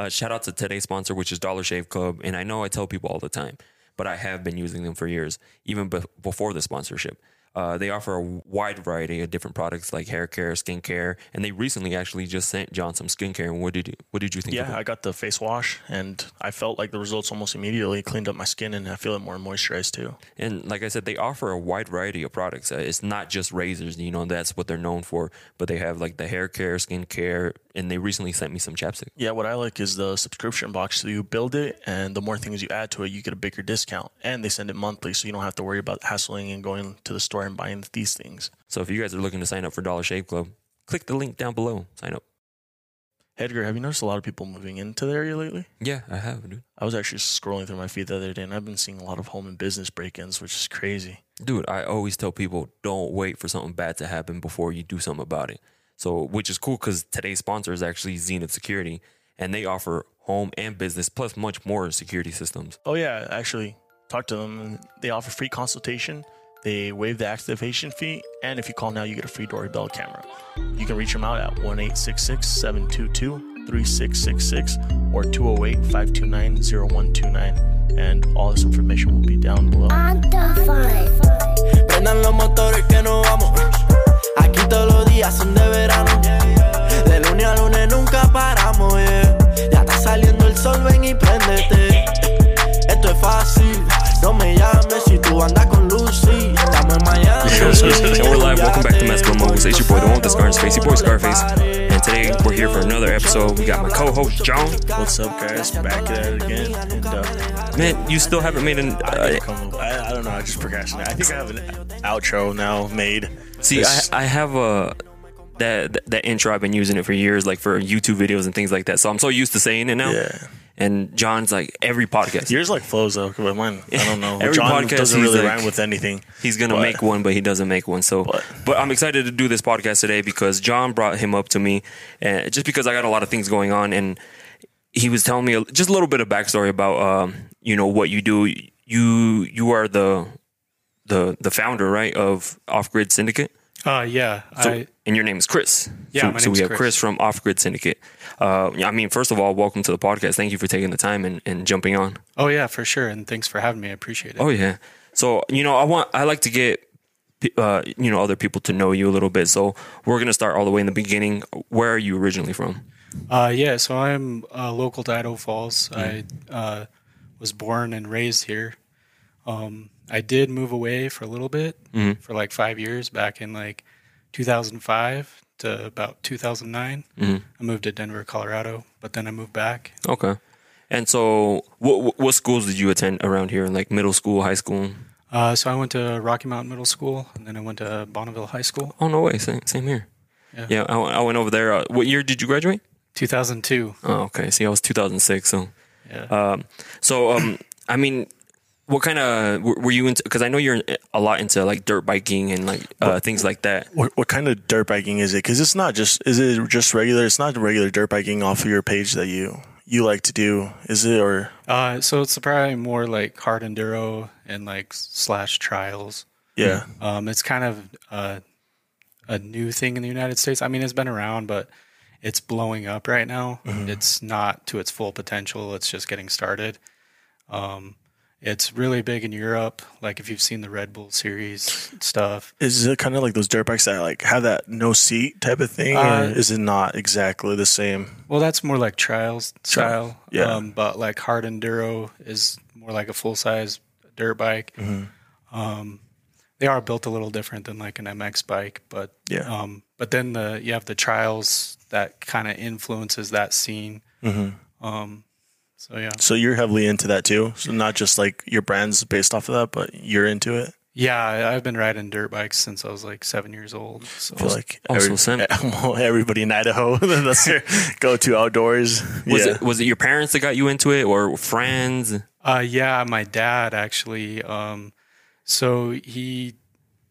Uh, shout out to today's sponsor, which is Dollar Shave Club. And I know I tell people all the time, but I have been using them for years, even be- before the sponsorship. Uh, they offer a wide variety of different products like hair care, skin care, and they recently actually just sent John some skincare. And what did you, what did you think? of Yeah? I got the face wash and I felt like the results almost immediately cleaned up my skin and I feel it more moisturized too. And like I said, they offer a wide variety of products. Uh, it's not just razors, you know, that's what they're known for, but they have like the hair care, skin care, and they recently sent me some chapstick. Yeah, what I like is the subscription box. So you build it, and the more things you add to it, you get a bigger discount. And they send it monthly, so you don't have to worry about hassling and going to the store and buying these things. So if you guys are looking to sign up for Dollar Shave Club, click the link down below. Sign up. Edgar, have you noticed a lot of people moving into the area lately? Yeah, I have, dude. I was actually scrolling through my feed the other day, and I've been seeing a lot of home and business break-ins, which is crazy. Dude, I always tell people don't wait for something bad to happen before you do something about it. So, which is cool because today's sponsor is actually Zenith Security, and they offer home and business plus much more security systems. Oh yeah, actually, talk to them. They offer free consultation. They waive the activation fee, and if you call now, you get a free doorbell camera. You can reach them out at one 722 3666 or 208 529 0129. And all this information will be down below. Prendan los motores que nos vamos. Aquí todos los días son de verano. De lunes a lunes nunca paramos, yeah. Ya está saliendo el sol, ven y préndete. Esto es fácil, no me llames si tú andas con Lucy. Estamos en Miami. and we're live. Welcome back to Masculine Moguls. It's your boy, the one with the scar face, your boy Scarface. And today we're here for another episode. We got my co-host John. What's up, guys? Back at it again. And uh, Man, you still haven't made an. I, Uh, come- I, I don't know. I just procrastinate. I think I have an outro now made. see, I, This- I have a that that- that intro. I've been using it for years, like for YouTube videos and things like that. So I'm so used to saying it now. Yeah. And John's like every podcast. Yours like flows though, but mine I don't know. Every John podcast, doesn't really like- rhyme with anything. He's gonna But- make one, but he doesn't make one. So, but, But- I'm excited to do this podcast today because John brought him up to me, and just because I got a lot of things going on, and he was telling me a- just a little bit of backstory about, um, you know, what you do. You you are the the the founder, right, of Off Grid Syndicate. Uh, yeah. So, I, and your name is Chris. Yeah, So, my so we name's have Chris. Chris from Off Grid Syndicate. Uh, I mean, first of all, welcome to the podcast. Thank you for taking the time and, and jumping on. oh, yeah, for sure. And thanks for having me. I appreciate it. Oh yeah. So you know, I want I like to get uh, you know other people to know you a little bit. So we're gonna start all the way in the beginning. Where are you originally from? Uh, yeah, so I'm uh, local to Idaho Falls. Mm. I uh, was born and raised here. Um, I did move away for a little bit, Mm-hmm. for like five years, back in like 2005 to about 2009. Mm-hmm. I moved to Denver, Colorado, but then I moved back. Okay. And so, what what- schools did you attend around here? Like middle school, high school? Uh, so I went to Rocky Mountain Middle School, and then I went to Bonneville High School. Oh no way, same same here. Yeah. Yeah, I, went- I went over there. Uh, what year did you graduate? 2002. Oh, okay. See, I was 2006. So, Yeah. um, so um, I mean, what kind of were were you into? Because I know you're a lot into like dirt biking and like uh, things like that. What, what kind of dirt biking is it? Because it's not just is it just regular? It's not regular dirt biking off of your page that you you like to do, is it? Or Uh, so it's probably more like hard enduro and like slash trials. yeah, Um, it's kind of uh, a new thing in the United States. I mean, it's been around, but it's blowing up right now. It's not to its full potential. It's just getting started. Um, it's really big in Europe. Like if you've seen the Red Bull series stuff. is it kind of like those dirt bikes that like have that no seat type of thing, Uh, or is it not exactly the same? Well, that's more like trials style. yeah. Um, but like hard enduro is more like a full size dirt bike. Um, they are built a little different than like an MX bike, but Yeah. Um, but then the you have the trials that kind of influences that scene. Um, so yeah, So you're heavily into that too. So not just like your brand's based off of that, but you're into it. yeah. I- I've been riding dirt bikes since I was like seven years old. So I feel like Also same. everybody in Idaho that's their go-to outdoors. Was yeah. it was it your parents that got you into it or friends? Uh, yeah, my dad actually. Um, so he,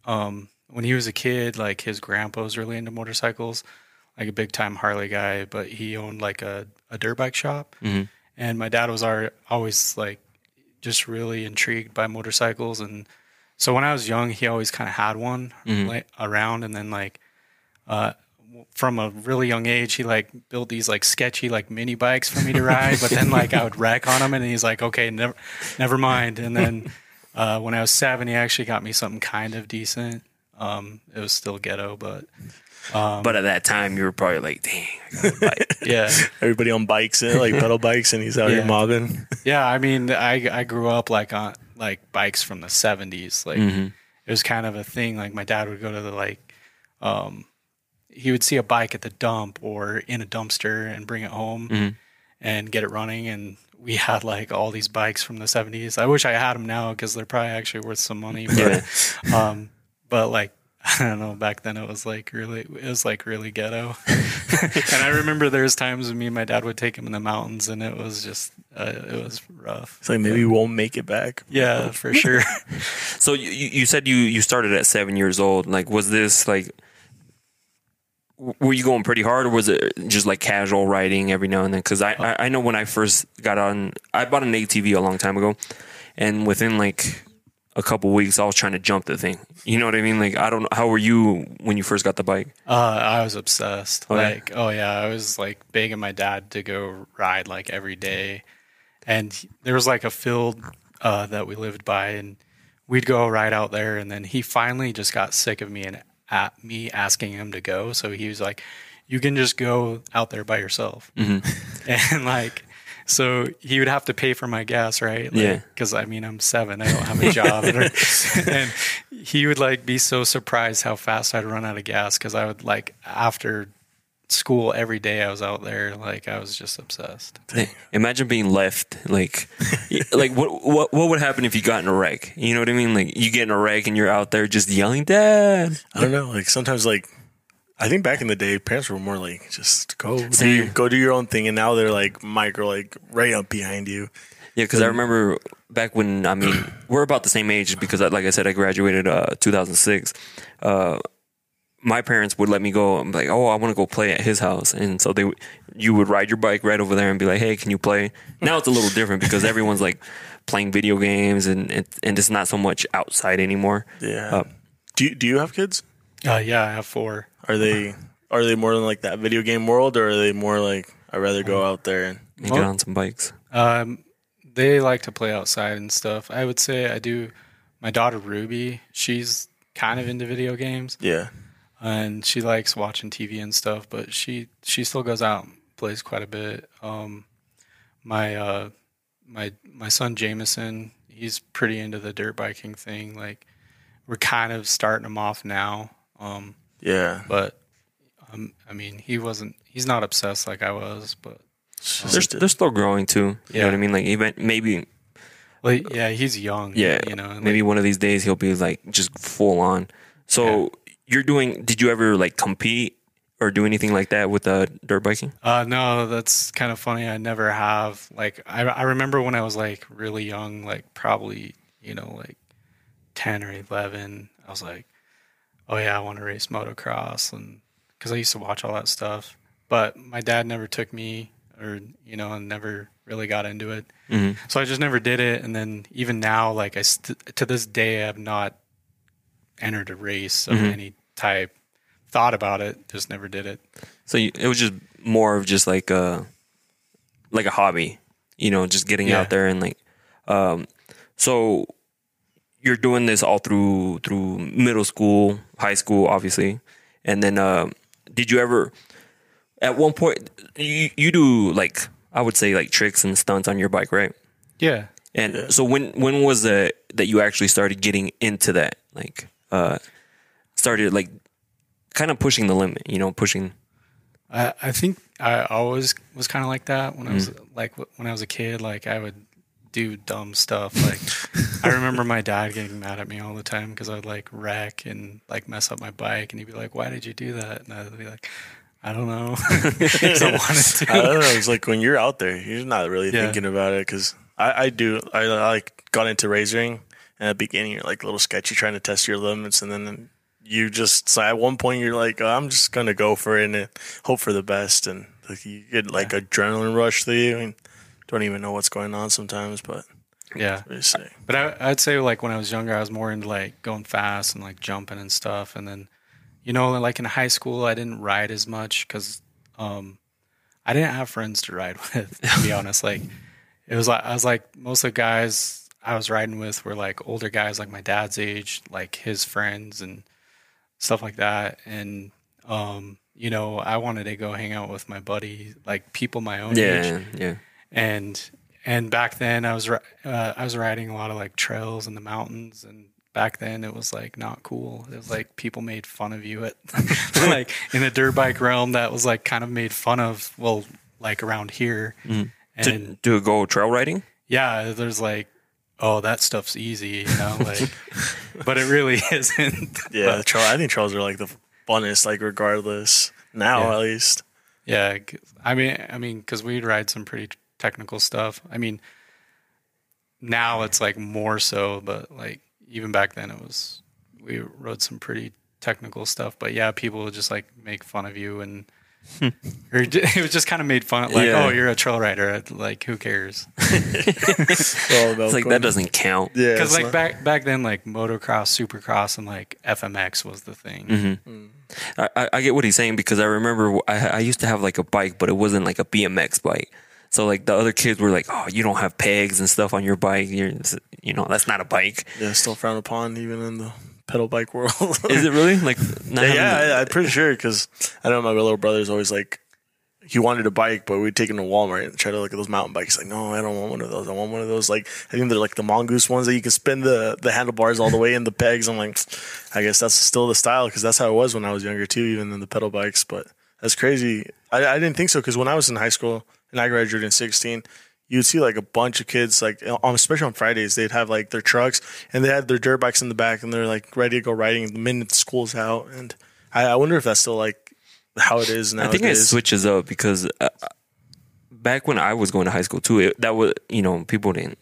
um, when he was a kid, like his grandpa was really into motorcycles, like a big time Harley guy, but he owned like a, a dirt bike shop. And my dad was our, always like just really intrigued by motorcycles. And so when I was young, he always kind of had one like, around. And then like, uh, from a really young age, he like built these like sketchy like mini bikes for me to ride. but then like I would wreck on them, and he's like, okay, never, never mind. And then uh, when I was seven, he actually got me something kind of decent. Um, it was still ghetto, but but at that time, you were probably like, "Dang, I got a bike." yeah, Everybody on bikes, eh, like pedal bikes, and he's out here Yeah. mobbing. yeah. I mean, I I grew up like on like bikes from the '70s. Like it was kind of a thing. Like my dad would go to the like, um, he would see a bike at the dump or in a dumpster and bring it home and get it running. And we had like all these bikes from the '70s. I wish I had them now because they're probably actually worth some money. But, um, but like. I don't know. Back then, it was like really, it was like really ghetto. and I remember there was times when me and my dad would take him in the mountains, and it was just, uh, it was rough. It's like maybe we won't make it back. Yeah, for sure. So you, you said you you started at seven years old. Like, was this like? Were you going pretty hard, or was it just like casual riding every now and then? Because I, I I know when I first got on, I bought an ATV a long time ago, and within like a couple weeks, I was trying to jump the thing. You know what I mean? Like, I don't know. How were you when you first got the bike? Uh, I was obsessed. Oh, yeah? like, oh yeah, I was like begging my dad to go ride like every day, and there was like a field uh, that we lived by, and we'd go ride out there, and then he finally just got sick of me and at me asking him to go, so he was like, "You can just go out there by yourself," and like. So he would have to pay for my gas, right? Like, Yeah. Because I mean, I'm seven. I don't have a job. and he would like be so surprised how fast I'd run out of gas because I would like after school every day I was out there. Like I was just obsessed. Imagine being left like, like what what what would happen if you got in a wreck? You know what I mean? Like you get in a wreck and you're out there just yelling, "Dad!" I don't know. Like sometimes, like I think back in the day, parents were more like just go do Same. your, go do your own thing, and now they're like micro, like right up behind you. Yeah, because I remember back when I mean we're about the same age because, I, like I said, I graduated uh, 2006. Uh, my parents would let me go. I'm like, oh, I want to go play at his house, and so they, you would ride your bike right over there and be like, hey, can you play? Now it's a little different because everyone's like playing video games and and, and it's not so much outside anymore. Yeah. Uh, do you, Do you have kids? Uh, yeah, I have four. Are they Are they more than like that video game world, or are they more like I'd rather go out there and and get on some bikes. Um, they like to play outside and stuff. I would say I do. My daughter Ruby, she's kind of into video games yeah. and she likes watching TV and stuff. But she she still goes out and plays quite a bit. Um, my uh, my my son Jameson, he's pretty into the dirt biking thing. Like we're kind of starting him off now. Um, Yeah. but um, I mean, he wasn't. He's not obsessed like I was, but It's They're, they're still growing too. You Yeah. know what I mean? Like even maybe well, yeah, he's young. yeah, you know, and maybe like, one of these days he'll be like just full on. So you're doing? Did you ever like compete or do anything like that with uh, dirt biking? Uh, no, that's kind of funny. I never have. Like, I, I remember when I was like really young, like probably, you know, like 10 or 11, I was like, oh yeah, I want to race motocross. And because I used to watch all that stuff. But my dad never took me or, you know, and never really got into it. So I just never did it. And then even now, like, I st- to this day, I have not entered a race of any type, thought about it, just never did it. So you, it was just more of just like a like a hobby, you know, just getting Yeah. out there and like. Um, so you're doing this all through through middle school, high school, obviously, and then um, did you ever at one point you you do like I would say like tricks and stunts on your bike, right? Yeah. And so when when was it that you actually started getting into that? Like uh started like kind of pushing the limit, you know, pushing I, I think I always was kind of like that when I was like when I was a kid. Like I would do dumb stuff. Like I remember my dad getting mad at me all the time because I would like wreck and like mess up my bike, and he'd be like, "Why did you do that?" And I'd be like, "I don't know. I wanted to." I don't know. It's like when you're out there, you're not really Yeah. thinking about it because I, I do. I, I like got into razoring. And at the beginning, you're like a little sketchy, trying to test your limits, and then you just so at one point you're like, oh, I'm just gonna go for it and hope for the best, and like you get like adrenaline rush through you, and don't even know what's going on sometimes, but yeah. sick. But I, I'd say like when I was younger, I was more into like going fast and like jumping and stuff. And then, you know, like in high school, I didn't ride as much because um, I didn't have friends to ride with. To be honest, like it was like I was like most of the guys I was riding with were like older guys, like my dad's age, like his friends and stuff like that. And um, you know, I wanted to go hang out with my buddy, like people my own age Yeah, yeah. And and back then I was uh, I was riding a lot of like trails in the mountains and back then it was like not cool it was like people made fun of you at like in the dirt bike realm that was like kind of made fun of well like around here and To, to go trail riding? yeah there's like oh that stuff's easy you know like but it really isn't Yeah, But- trail, I think trails are like the funnest, like regardless now Yeah. at least. yeah I mean, I mean, because we'd ride some pretty technical stuff. I mean, now it's like more so, but like even back then, it was we wrote some pretty technical stuff. But yeah, people would just like make fun of you, and hmm. or it was just kind of made fun. Of, like, Yeah. oh, you're a trail rider. Like, who cares? All about It's like that doesn't count. Yeah, Because like not- back back then, like motocross, supercross, and like FMX was the thing. Mm-hmm. Mm. I, I- I get what he's saying because I remember I, I used to have like a bike, but it wasn't like a BMX bike. So like the other kids were like, "Oh, you don't have pegs and stuff on your bike. You're, you know, that's not a bike." yeah, still frowned upon even in the pedal bike world. Is it really like? Yeah, yeah, I, I'm pretty sure because I know my little brother's always like, he wanted a bike, but we'd take him to Walmart and try to look at those mountain bikes. Like, no, I don't want one of those. I want one of those. Like, I think they're like the mongoose ones that you can spin the the handlebars all the way in the pegs. I'm like, I guess that's still the style because that's how it was when I was younger too, even in the pedal bikes. But that's crazy. I, I didn't think so because when I was in high school and I graduated in 16. You'd see like a bunch of kids, like on, especially on Fridays, they'd have like their trucks and they had their dirt bikes in the back, and they're like ready to go riding the minute school's out. And I, I wonder if that's still like how it is now. I think it switches up because uh, back when I was going to high school too, it, that was you know people didn't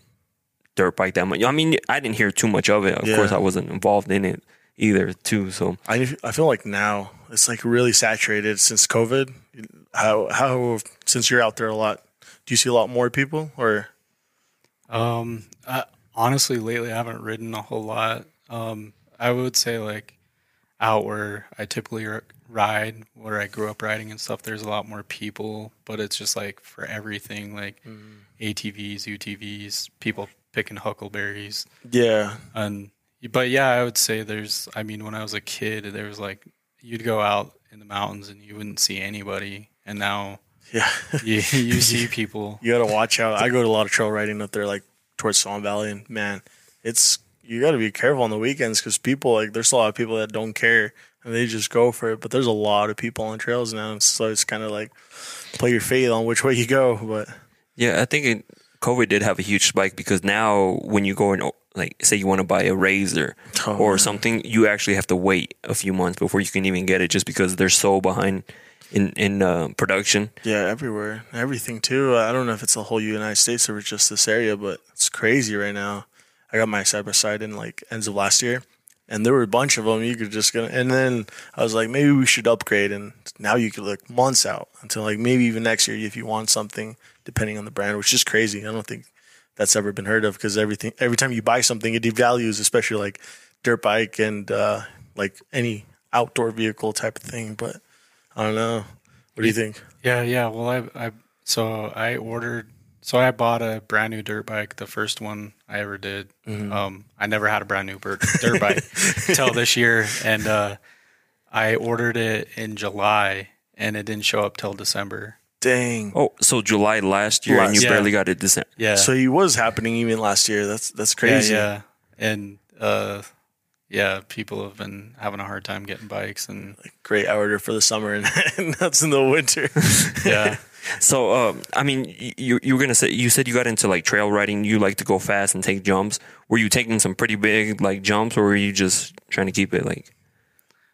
dirt bike that much. I mean, I didn't hear too much of it. Of Yeah. course, I wasn't involved in it either too. So I I feel like now it's like really saturated since COVID. How how since you're out there a lot, do you see a lot more people or Um, I, honestly, lately I haven't ridden a whole lot. Um, I would say like out where I typically ride, where I grew up riding and stuff. There's a lot more people, but it's just like for everything, like ATVs, UTVs, people picking huckleberries, yeah and but yeah, I would say there's. I mean, when I was a kid, there was like you'd go out in the mountains and you wouldn't see anybody, and now yeah you you see people. you got to watch out. I go to a lot of trail riding up there, like towards Swan Valley, and man, it's you got to be careful on the weekends because people like there's a lot of people that don't care and they just go for it. But there's a lot of people on trails now, so it's kind of like play your fate on which way you go. But yeah, I think it, COVID did have a huge spike because now when you go and like say you want to buy a razor Oh, or something, you actually have to wait a few months before you can even get it, just because they're so behind in in uh, production. Yeah, everywhere, everything too. I don't know if it's the whole United States or just this area, but it's crazy right now. I got my side by side in like ends of last year, and there were a bunch of them. You could just go, and then I was like, maybe we should upgrade, and now you could look months out until like maybe even next year if you want something, depending on the brand, which is crazy. I don't think that's ever been heard of because everything every time you buy something, it devalues, especially like dirt bike and uh, like any outdoor vehicle type of thing. But I don't know. What do you think? Yeah, yeah. Well, I, I so I ordered. So I bought a brand new dirt bike, the first one I ever did. Um, I never had a brand new dirt bike till this year, and uh, I ordered it in July, and it didn't show up till December. Dang. Oh, so July last year, and you Last- barely got it December. Yeah, So he was happening even last year. That's that's crazy. Yeah, yeah, and uh, yeah, people have been having a hard time getting bikes, and Great order for the summer, and, and that's in the winter. yeah. So, um, I mean, you you were gonna say you said you got into like trail riding. You like to go fast and take jumps. Were you taking some pretty big like jumps, or were you just trying to keep it like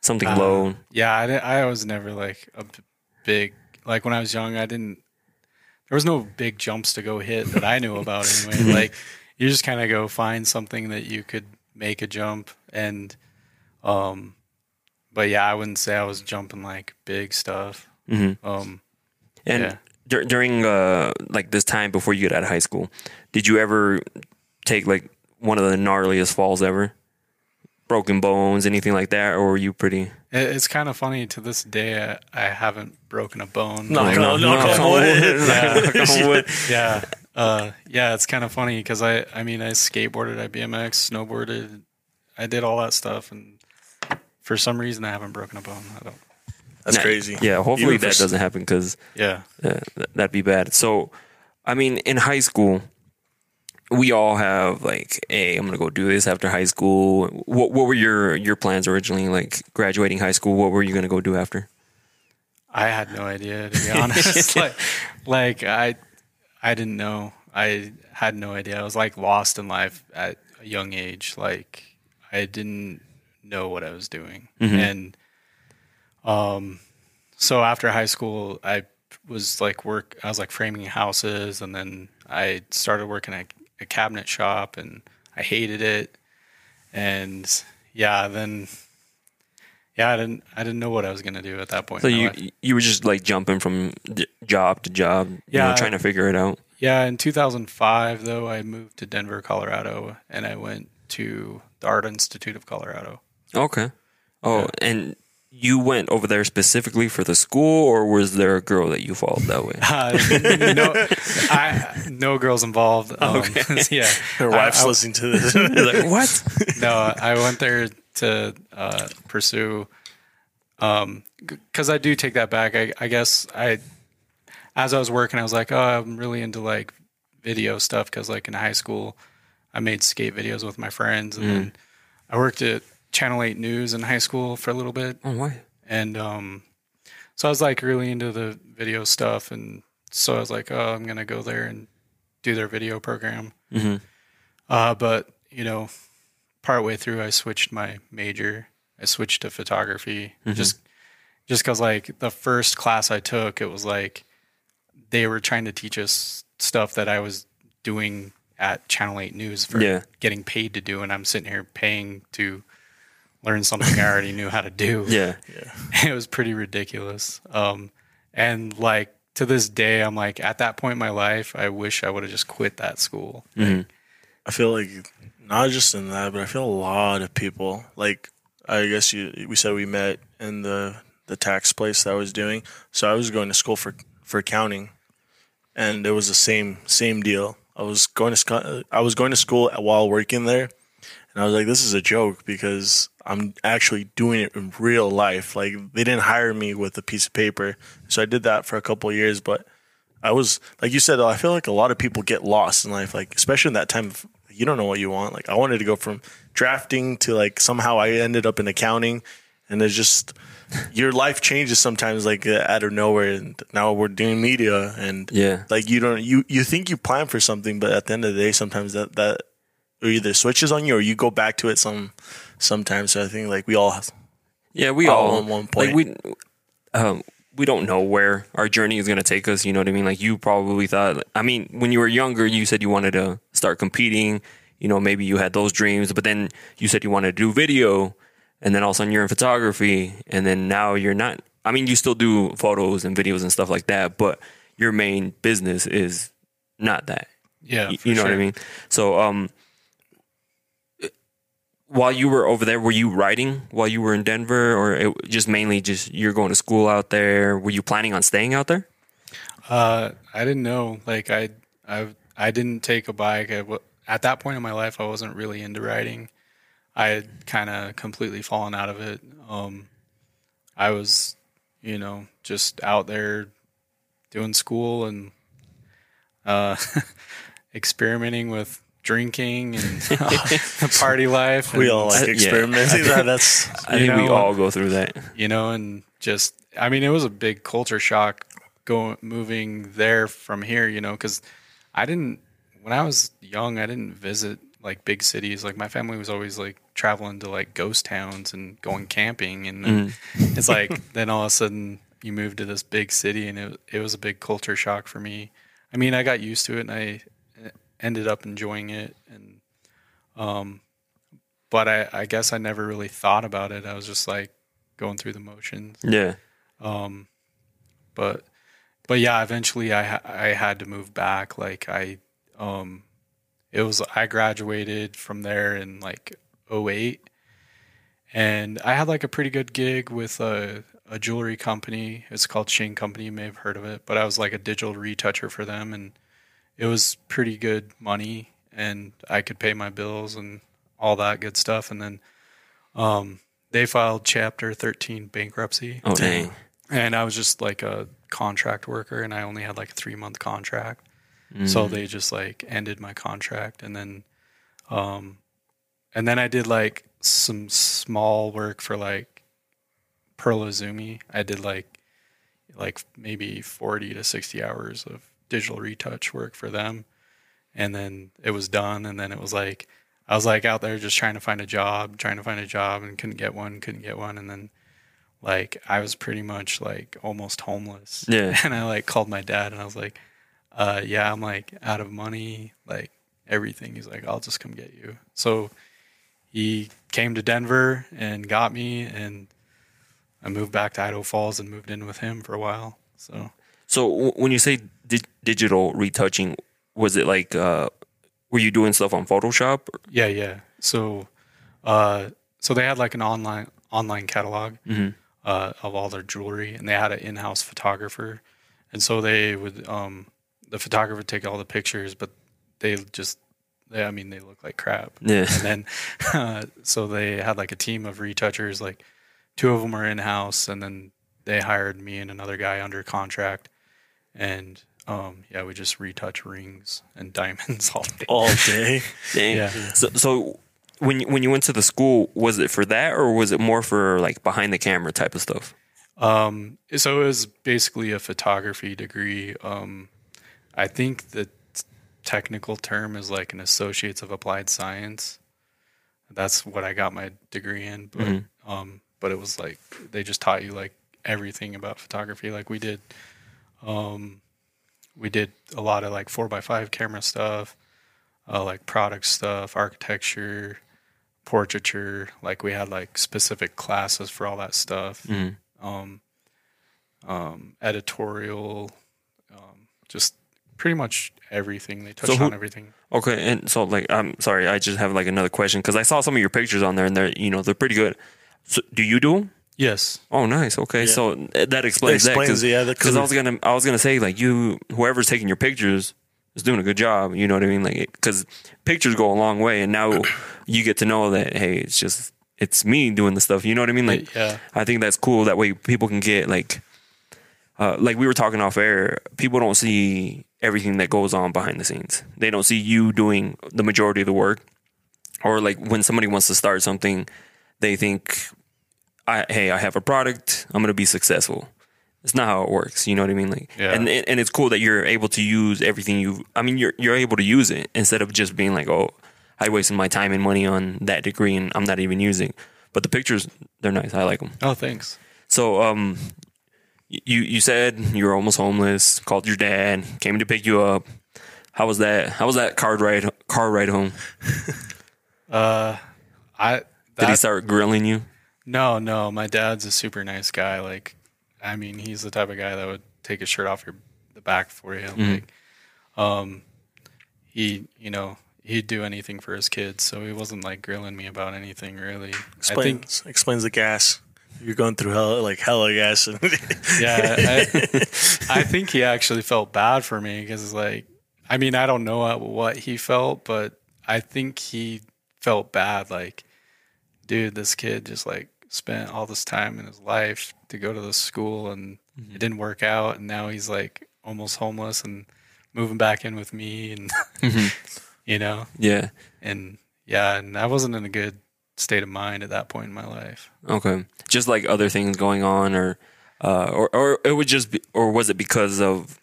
something Uh, low? Yeah, I, I was never like a b- big like when I was young. I didn't. There was no big jumps to go hit that I knew about anyway. like you just kind of go find something that you could make a jump and, um, but yeah, I wouldn't say I was jumping like big stuff. Mhm. Um, And Yeah. dur- during uh like this time before you get out of high school, did you ever take like one of the gnarliest falls ever? Broken bones, anything like that, or were you pretty? It's kind of funny. To this day, I, I haven't broken a bone. No, Like, no, no, knock no. Yeah. Knock on wood. yeah, uh, yeah. It's kind of funny because I, I mean, I skateboarded, I BMX, snowboarded, I did all that stuff, and for some reason, I haven't broken a bone. I don't. That's Nah, crazy. Yeah, hopefully Even that doesn't happen because Yeah, uh, that'd be bad. So, I mean, in high school, we all have like, hey, I'm gonna go do this after high school. What what were your your plans originally? Like graduating high school, what were you gonna go do after? I had no idea to be honest. like, like I, I didn't know. I had no idea. I was like lost in life at a young age. Like I didn't know what I was doing, and um, so after high school, I was like work. I was like framing houses, and then I started working at a cabinet shop, and I hated it. And yeah, then yeah, I didn't I didn't know what I was gonna do at that point. So you life. you were just like jumping from job to job, you know, Yeah. trying to figure it out. Yeah, in 2005, though, I moved to Denver, Colorado, and I went to the Art Institute of Colorado. Okay. Oh, and you went over there specifically for the school, or was there a girl that you followed that way? Uh, no, I, no girls involved. Um, yeah, Her I- wife's I- listening to this. like what? no, I went there to uh, pursue. Um, because I do take that back. I, I guess I, as I was working, I was like, oh, I'm really into like video stuff. Because like in high school, I made skate videos with my friends, and then I worked at Channel Eight News in high school for a little bit. Oh, why? and um, so I was like really into the video stuff, and so I was like, oh, I'm gonna go there and do their video program. Mhm. Uh, but you know, partway through, I switched my major. I switched to photography just just because like the first class I took, it was like they were trying to teach us stuff that I was doing at Channel Eight News for Yeah. getting paid to do, and I'm sitting here paying to learn something I already knew how to do Yeah. it was pretty ridiculous. Um, and like to this day, I'm like at that point in my life, I wish I would have just quit that school. I feel like not just in that, but I feel a lot of people like I guess you we said we met in the the tax place that I was doing. So I was going to school for for accounting, and it was the same same deal. I was going to sc- I was going to school while working there, and I was like, this is a joke because I'm actually doing it in real life. Like they didn't hire me with a piece of paper, so I did that for a couple of years, but. I was like you said. though, I feel like a lot of people get lost in life, like especially in that time. Of, you don't know what you want. Like I wanted to go from drafting to like somehow I ended up in accounting, and it's just your life changes sometimes like uh, out of nowhere. And now we're doing media, and Yeah. like you don't you you think you plan for something, but at the end of the day, sometimes that that or either switches on you or you go back to it some sometimes. So I think like we all have, Yeah, we All all on one like we um we don't know where our journey is going to take us, you know what I mean? Like you probably thought I mean, when you were younger, you said you wanted to start competing, you know, maybe you had those dreams, but then you said you wanted to do video and then all of a sudden you're in photography and then now you're not I mean, you still do photos and videos and stuff like that, but your main business is not that. Yeah, Y- for you know what I mean? So, um, while you were over there, were you writing while you were in Denver, or just mainly just you're going to school out there? Were you planning on staying out there? Uh, I didn't know. Like I, I, I didn't take a bike. I, at that point in my life, I wasn't really into riding. I had kind of completely fallen out of it. Um, I was, you know, just out there doing school and uh, experimenting with drinking and party life. we and- all like yeah. experimenting. that that's I You think we all go through that. you know, and just I mean, it was a big culture shock going moving there from here, you know, because I didn't when I was young, I didn't visit like big cities. Like my family was always like traveling to like ghost towns and going camping, and then mm. it's like then all of a sudden you move to this big city, and it it was a big culture shock for me. I mean, I got used to it, and I ended up enjoying it, and um, but I I guess I never really thought about it. I was just like going through the motions. Yeah, Um, but but yeah, eventually I ha- I had to move back. Like I um, it was I graduated from there in like 08 and I had like a pretty good gig with a, a jewelry company. It's called Shane Company. You may have heard of it, but I was like a digital retoucher for them, and it was pretty good money, and I could pay my bills and all that good stuff. And then um, they filed Chapter 13 bankruptcy, Oh dang. and I was just like a contract worker, and I only had like a three month contract. So they just like ended my contract, and then, um, and then I did like some small work for like Pearl Izumi. I did like like maybe forty to sixty hours of digital retouch work for them, and then it was done. And then it was like I was like out there just trying to find a job, trying to find a job, and couldn't get one, couldn't get one, and then like I was pretty much like almost homeless. Yeah. And I like called my dad and I was like, uh, yeah, I'm like out of money, like everything. He's like, I'll just come get you. So he came to Denver and got me and I moved back to Idaho Falls and moved in with him for a while. So So when you say di- digital retouching, was it like uh, were you doing stuff on Photoshop? or- yeah, yeah. So uh so they had like an online online catalog uh, of all their jewelry and they had an in-house photographer. And so they would um the photographer would take all the pictures but they just they, I mean they look like crap. Yeah. and then uh, so they had like a team of retouchers like two of them were in house and then they hired me and another guy under contract and um yeah we just retouch rings and diamonds all day all day. Dang. Yeah. So, so when you, when you went to the school, was it for that, or was it more for like behind the camera type of stuff? um so it was basically a photography degree um i think the t- technical term is like an associates of applied science that's what i got my degree in but um but it was like they just taught you like everything about photography like we did um we did a lot of like four by five camera stuff uh, like product stuff architecture portraiture. Like we had like specific classes for all that stuff. Um um editorial um just pretty much everything. They touched who- on everything. Okay, and so like I'm sorry, I just have like another question because I saw some of your pictures on there, and they're you know they're pretty good. So do you do them? Yes Oh, nice. Okay, so that explains, That explains, that. yeah, because I was gonna I was gonna say like you whoever's taking your pictures is doing a good job. You know what I mean? Like because pictures go a long way, and now you get to know that hey, it's just it's me doing the stuff. You know what I mean? Like yeah I think that's cool. That way people can get like, uh, like we were talking off air. People don't see everything that goes on behind the scenes. They don't see you doing the majority of the work, or like when somebody wants to start something, they think, I, "Hey, I have a product. I'm gonna be successful." It's not how it works. You know what I mean? Like, Yeah. and and it's cool that you're able to use everything you. I mean, you're you're able to use it instead of just being like, "Oh, I wasted my time and money on that degree and I'm not even using." But the pictures, they're nice. I like them. oh thanks So, um, you you said you were almost homeless. Called your dad, came to pick you up. How was that? How was that car ride car ride home? uh i Did he start grilling you? No, no, my dad's a super nice guy. Like, I mean, he's the type of guy that would take his shirt off your the back for you. Like, um, he, you know, he'd do anything for his kids. So he wasn't like grilling me about anything really. I think, Explains explains the gas. You're going through hell like hell, gas. And yeah, I, I think he actually felt bad for me because, like, I mean, I don't know what he felt, but I think he felt bad. Like, dude, this kid just like spent all this time in his life to go to this school and it didn't work out, and now he's like almost homeless and moving back in with me, and you know, Yeah. and yeah, and I wasn't in a good state of mind at that point in my life. Okay. Just like other things going on, or uh, or or it would just be, or was it because of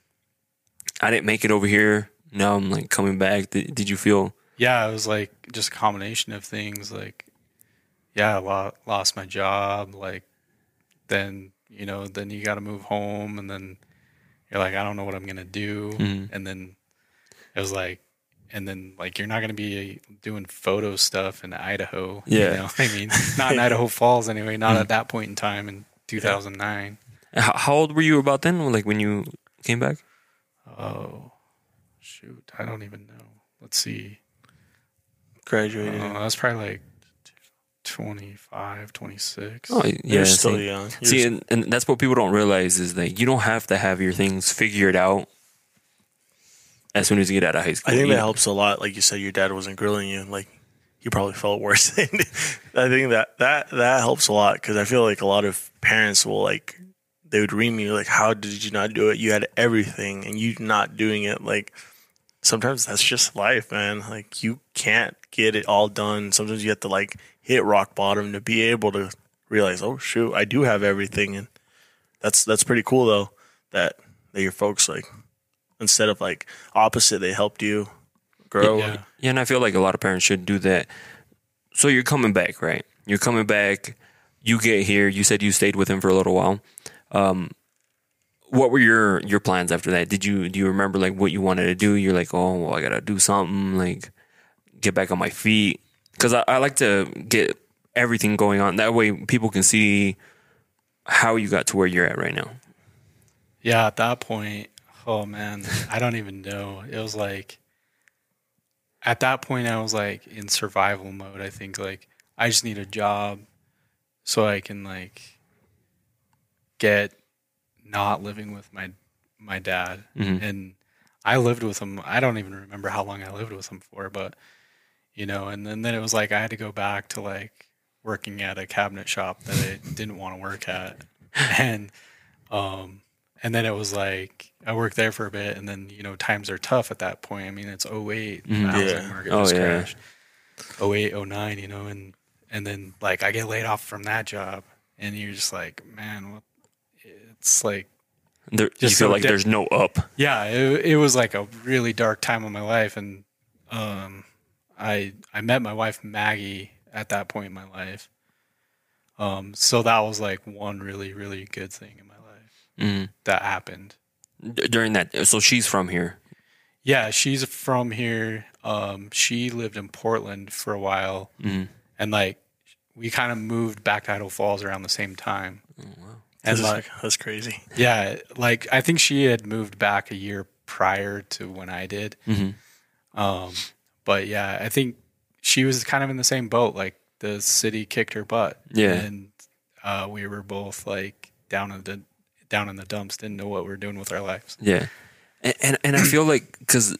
I didn't make it over here? Now I'm like coming back. Did, did you feel? yeah, it was like just a combination of things. Like, yeah, I lo- lost my job. Like, then you know, then you got to move home, and then you're like, I don't know what I'm gonna do. Mm-hmm. And then it was like, and then like you're not gonna be doing photo stuff in Idaho. Yeah. you know? I mean, not in Idaho Falls anyway. Not mm-hmm. at that point in time in 2009. How, how old were you about then? Like when you came back? Oh, shoot, I don't even know. Let's see. graduated. Uh, oh, that's probably like 25, 26. Oh, yeah, You're still see. young. You're See, and, and that's what people don't realize is that you don't have to have your things figured out as soon as you get out of high school. I think You- that helps a lot. Like you said, your dad wasn't grilling you. Like you probably felt worse. I think that that that helps a lot because I feel like a lot of parents will like they would read me like, "How did you not do it? You had everything, and you not doing it." Like sometimes that's just life, man. Like you can't get it all done. Sometimes you have to like hit rock bottom to be able to realize, "Oh shoot, I do have everything," and that's that's pretty cool though. That that your folks like instead of like opposite, they helped you grow. Yeah. Yeah, and I feel like a lot of parents should do that. So you're coming back, right? You're coming back. You get here. You said you stayed with him for a little while. Um, what were your your plans after that? Did you do you remember like what you wanted to do? You're like, oh, well, I gotta do something, like get back on my feet, because I, I like to get everything going on. That way, people can see how you got to where you're at right now. Yeah, at that point, oh man, I don't even know. It was like at that point I was like in survival mode. I think like I just need a job so I can like get not living with my my dad. Mhm. And I lived with him. I don't even remember how long I lived with him for, but you know, and then, then it was like I had to go back to like working at a cabinet shop that I didn't want to work at. And um and then it was like I worked there for a bit and then, you know, times are tough at that point. I mean, it's 8 the housing Yeah. market Oh, just yeah. crashed. 08, 09, you know, and and then like I get laid off from that job and you're just like, man, what it's like There, you feel so like there's no up. yeah, it, it was like a really dark time of my life, and um, I I met my wife Maggie at that point in my life. Um, so that was like one really really good thing in my life Mhm. that happened. D- during that. So she's from here. Yeah, she's from here. Um, she lived in Portland for a while, Mhm. and like we kind of moved back to Idaho Falls around the same time. Wow, And That's, like, that's crazy. yeah, like I think she had moved back a year prior to when I did. Mhm. Um, but yeah, I think she was kind of in the same boat. Like the city kicked her butt. Yeah. and uh, we were both like down in the down in the dumps, didn't know what we were doing with our lives. Yeah, and and, and I feel like because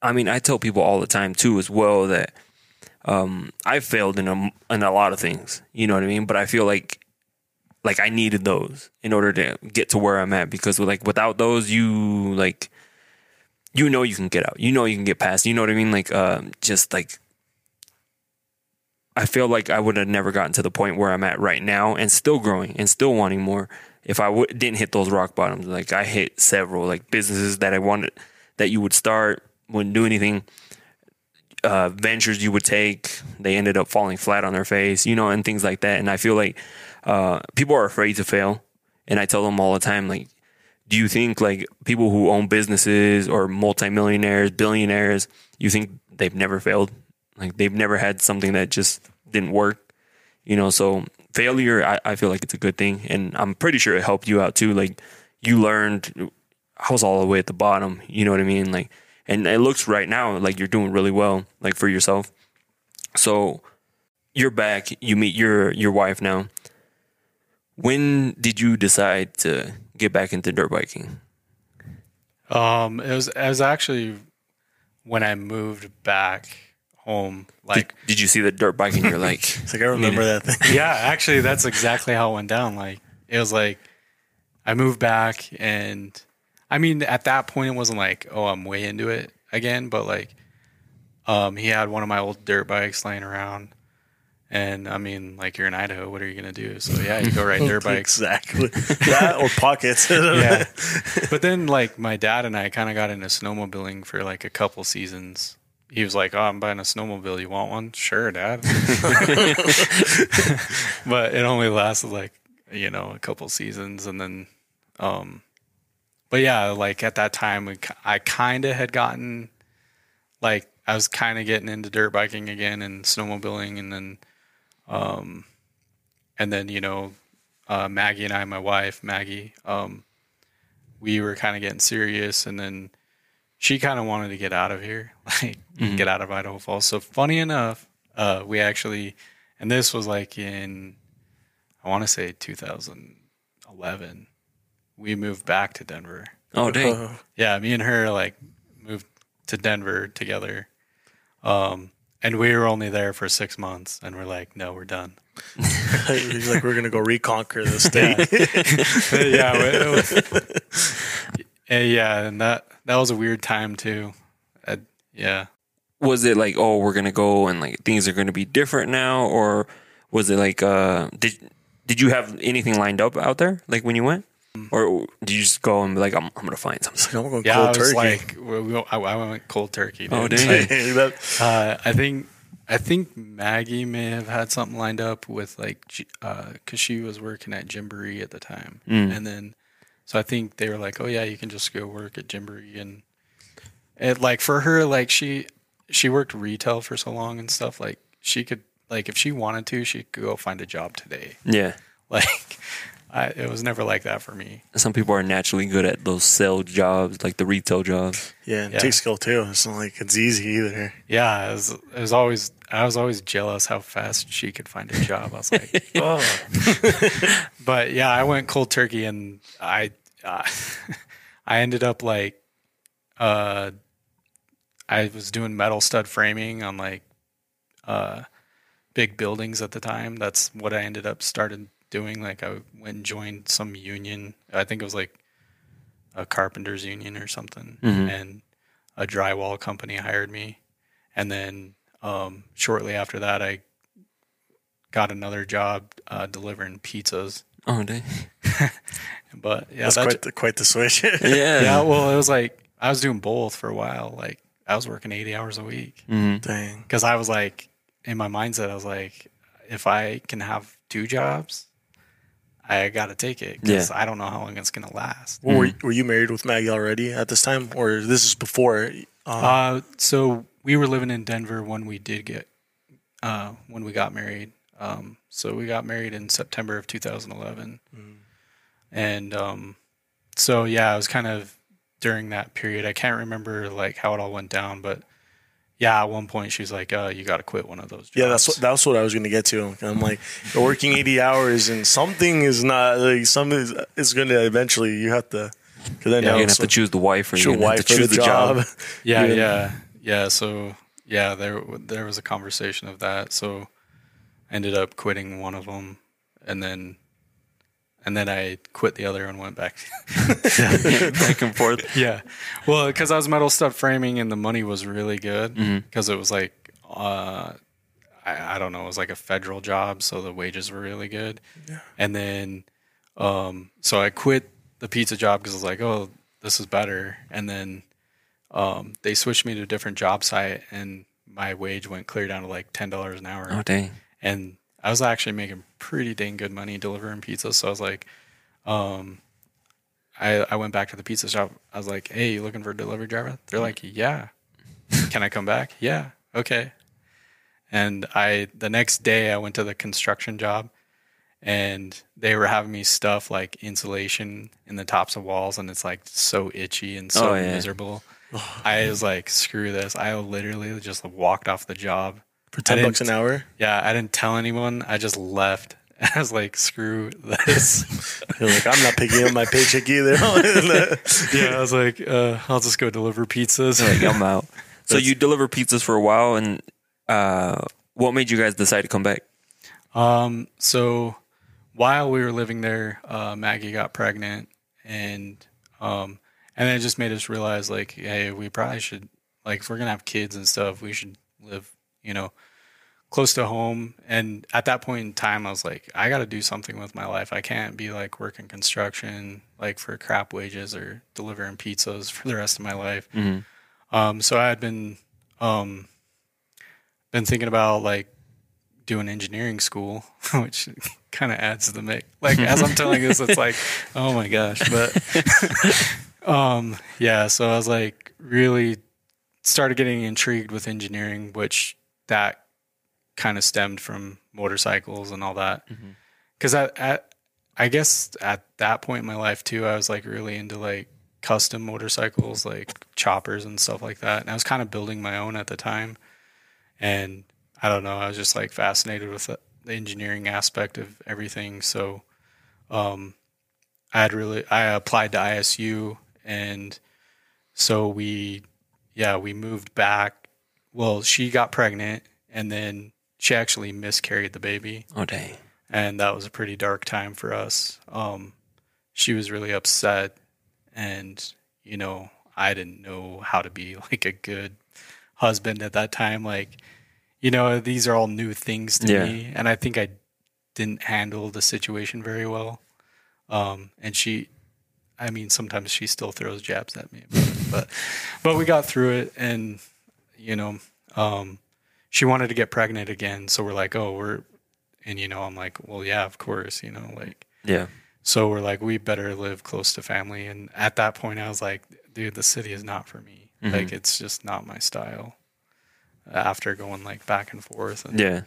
I mean I tell people all the time too as well that um, I failed in a in a lot of things. You know what I mean? But I feel like like I needed those in order to get to where I'm at because like without those you like you know you can get out. You know you can get past. You know what I mean? Like um, just like I feel like I would have never gotten to the point where I'm at right now and still growing and still wanting more if I w- didn't hit those rock bottoms. Like I hit several like businesses that I wanted that you would start, wouldn't do anything. Uh, ventures you would take, they ended up falling flat on their face, you know, and things like that. And I feel like uh, people are afraid to fail. And I tell them all the time, like, do you think like people who own businesses or multimillionaires, billionaires, you think they've never failed? Like they've never had something that just didn't work, you know? So failure, I, I feel like it's a good thing. And I'm pretty sure it helped you out too. Like you learned, I was all the way at the bottom, you know what I mean? Like, and it looks right now like you're doing really well, like for yourself. So you're back, you meet your, your wife now. When did you decide to get back into dirt biking? Um, it was it was actually when I moved back home. Like, did, did you see the dirt bike and you're like, It's like I remember that thing. yeah, actually, that's exactly how it went down. Like, it was like I moved back, and I mean, at that point, it wasn't like, oh, I'm way into it again, but like, um, he had one of my old dirt bikes laying around. And I mean, like you're in Idaho, what are you gonna do? So yeah, you go ride dirt bikes. exactly. That or pockets. yeah. But then like my dad and I kind of got into snowmobiling for like a couple seasons. He was like, "Oh, I'm buying a snowmobile. You want one?" Sure, dad. but it only lasted like, you know, a couple seasons and then um but yeah, like at that time we, I kind of had gotten like I was kind of getting into dirt biking again and snowmobiling and then um and then you know uh, Maggie and I, my wife Maggie, um, we were kind of getting serious, and then she kind of wanted to get out of here, like get out of Idaho Falls. So funny enough, uh, we actually and this was like in I want to say 2011. We moved back to Denver. Oh, dang. Uh, Yeah, me and her like moved to Denver together. Um, and we were only there for six months, and we're like, no, we're done. he's like, we're gonna go reconquer the state. yeah, it was, yeah, yeah, and that that was a weird time too. Uh, yeah, was it like, oh, we're gonna go and like things are gonna be different now, or was it like, uh, did did you have anything lined up out there, like when you went, or do you just go and be like, I'm, I'm gonna find something? I'm going yeah. cold I was turkey. like, we, we, I, I went cold turkey. Oh, dang. Like, Uh, I think I think Maggie may have had something lined up with like because she was working at Gymboree at the time, Mm. and then so I think they were like, "Oh yeah, you can just go work at Gymboree," and it like for her, like she she worked retail for so long and stuff. Like she could like if she wanted to, she could go find a job today. Yeah, Like I, it was never like that for me. some people are naturally good at those sell jobs, like the retail jobs. yeah, and Yeah. takes skill too. It's not like it's easy either. Yeah, it was, it was always I was always jealous how fast she could find a job. I was like, oh. but yeah, I went cold turkey, and I uh, I ended up like uh, I was doing metal stud framing on like uh, big buildings at the time. That's what I ended up started doing. Like I went and joined some union. I think it was like a carpenters union or something, Mhm. and a drywall company hired me, and then um, shortly after that, I got another job uh, delivering pizzas. Oh, dang. But yeah, That's that quite the, quite the switch. Yeah. yeah. Well, it was like I was doing both for a while. Like I was working eighty hours a week hmm Dang. because I was like in my mindset, I was like, if I can have two jobs, I got to take it because I don't know how long it's gonna last. Well, were, were you married with Maggie already at this time, or this is before? Uh, Uh, so we were living in Denver when we did get uh, when we got married. Um, so we got married in September of 2011, and um, so yeah, it was kind of during that period. I can't remember like how it all went down, but yeah, at one point she was like, uh, "You got to quit one of those." Jobs. yeah, that's what that's what I was going to get to. I'm like, you're working 80 hours, and something is not like something is, is going to eventually. You have to. Because then You're gonna have to choose the wife, or you're a gonna have to choose the the job. job. Yeah, Yeah. yeah, yeah. So yeah, there there was a conversation of that. So I ended up quitting one of them, and then and then I quit the other and went back. Back and forth. yeah, well, because I was metal stud framing and the money was really good because it was like uh, I, I don't know, it was like a federal job, so the wages were really good. Yeah. And then um, so I quit the pizza job because I was like, oh, this is better. And then um, they switched me to a different job site, and my wage went clear down to like ten dollars an hour. Oh, dang. And I was actually making pretty dang good money delivering pizza. So I was like, um, I I went back to the pizza shop. I was like, hey, you looking for a delivery driver? They're like, yeah. Can I come back? Yeah. Okay. And I the next day I went to the construction job and they were having me stuff like insulation in the tops of walls and it's like so itchy and so Oh, yeah. miserable. I was like, screw this. I literally just walked off the job. For 10 bucks an hour. Yeah, I didn't tell anyone. I just left. I was like, screw this. You're like, I'm not picking up my paycheck either. yeah, I was like, uh, I'll just go deliver pizzas. Like, I'm out. So you deliver pizzas for a while, and uh, what made you guys decide to come back? Um, so while we were living there, uh, Maggie got pregnant, and um, and then it just made us realize, like, hey, we probably should, like, if we're gonna have kids and stuff, we should live, you know, close to home. And at that point in time, I was like, I got to do something with my life. I can't be like working construction, like for crap wages or delivering pizzas for the rest of my life. Mhm. Um, so I had been, um, been thinking about like doing engineering school, which kind of adds to the mix. Like as I'm telling this, it's like, oh my gosh. But um, yeah, so I was like really started getting intrigued with engineering, which that kind of stemmed from motorcycles and all that. Because at, at I guess at that point in my life too, I was like really into like custom motorcycles, like choppers and stuff like that. And I was kind of building my own at the time. And I don't know. I was just like fascinated with the the engineering aspect of everything. So, um, I had really I applied to ISU, and so we, yeah, we moved back. Well, she got pregnant, and then she actually miscarried the baby Oh dang. and that was a pretty dark time for us. Um, she was really upset, and you know, I didn't know how to be like a good husband at that time. Like, you know, these are all new things to Yeah. me, and I think I didn't handle the situation very well. Um, and she, I mean, sometimes she still throws jabs at me, but but we got through it, and you know, um, she wanted to get pregnant again, so we're like, oh, we're and you know, I'm like, well, yeah, of course, you know, like Yeah. so we're like, we better live close to family. And at that point, I was like, dude, the city is not for me. Mm-hmm. Like, it's just not my style. After going like back and forth, and Yeah.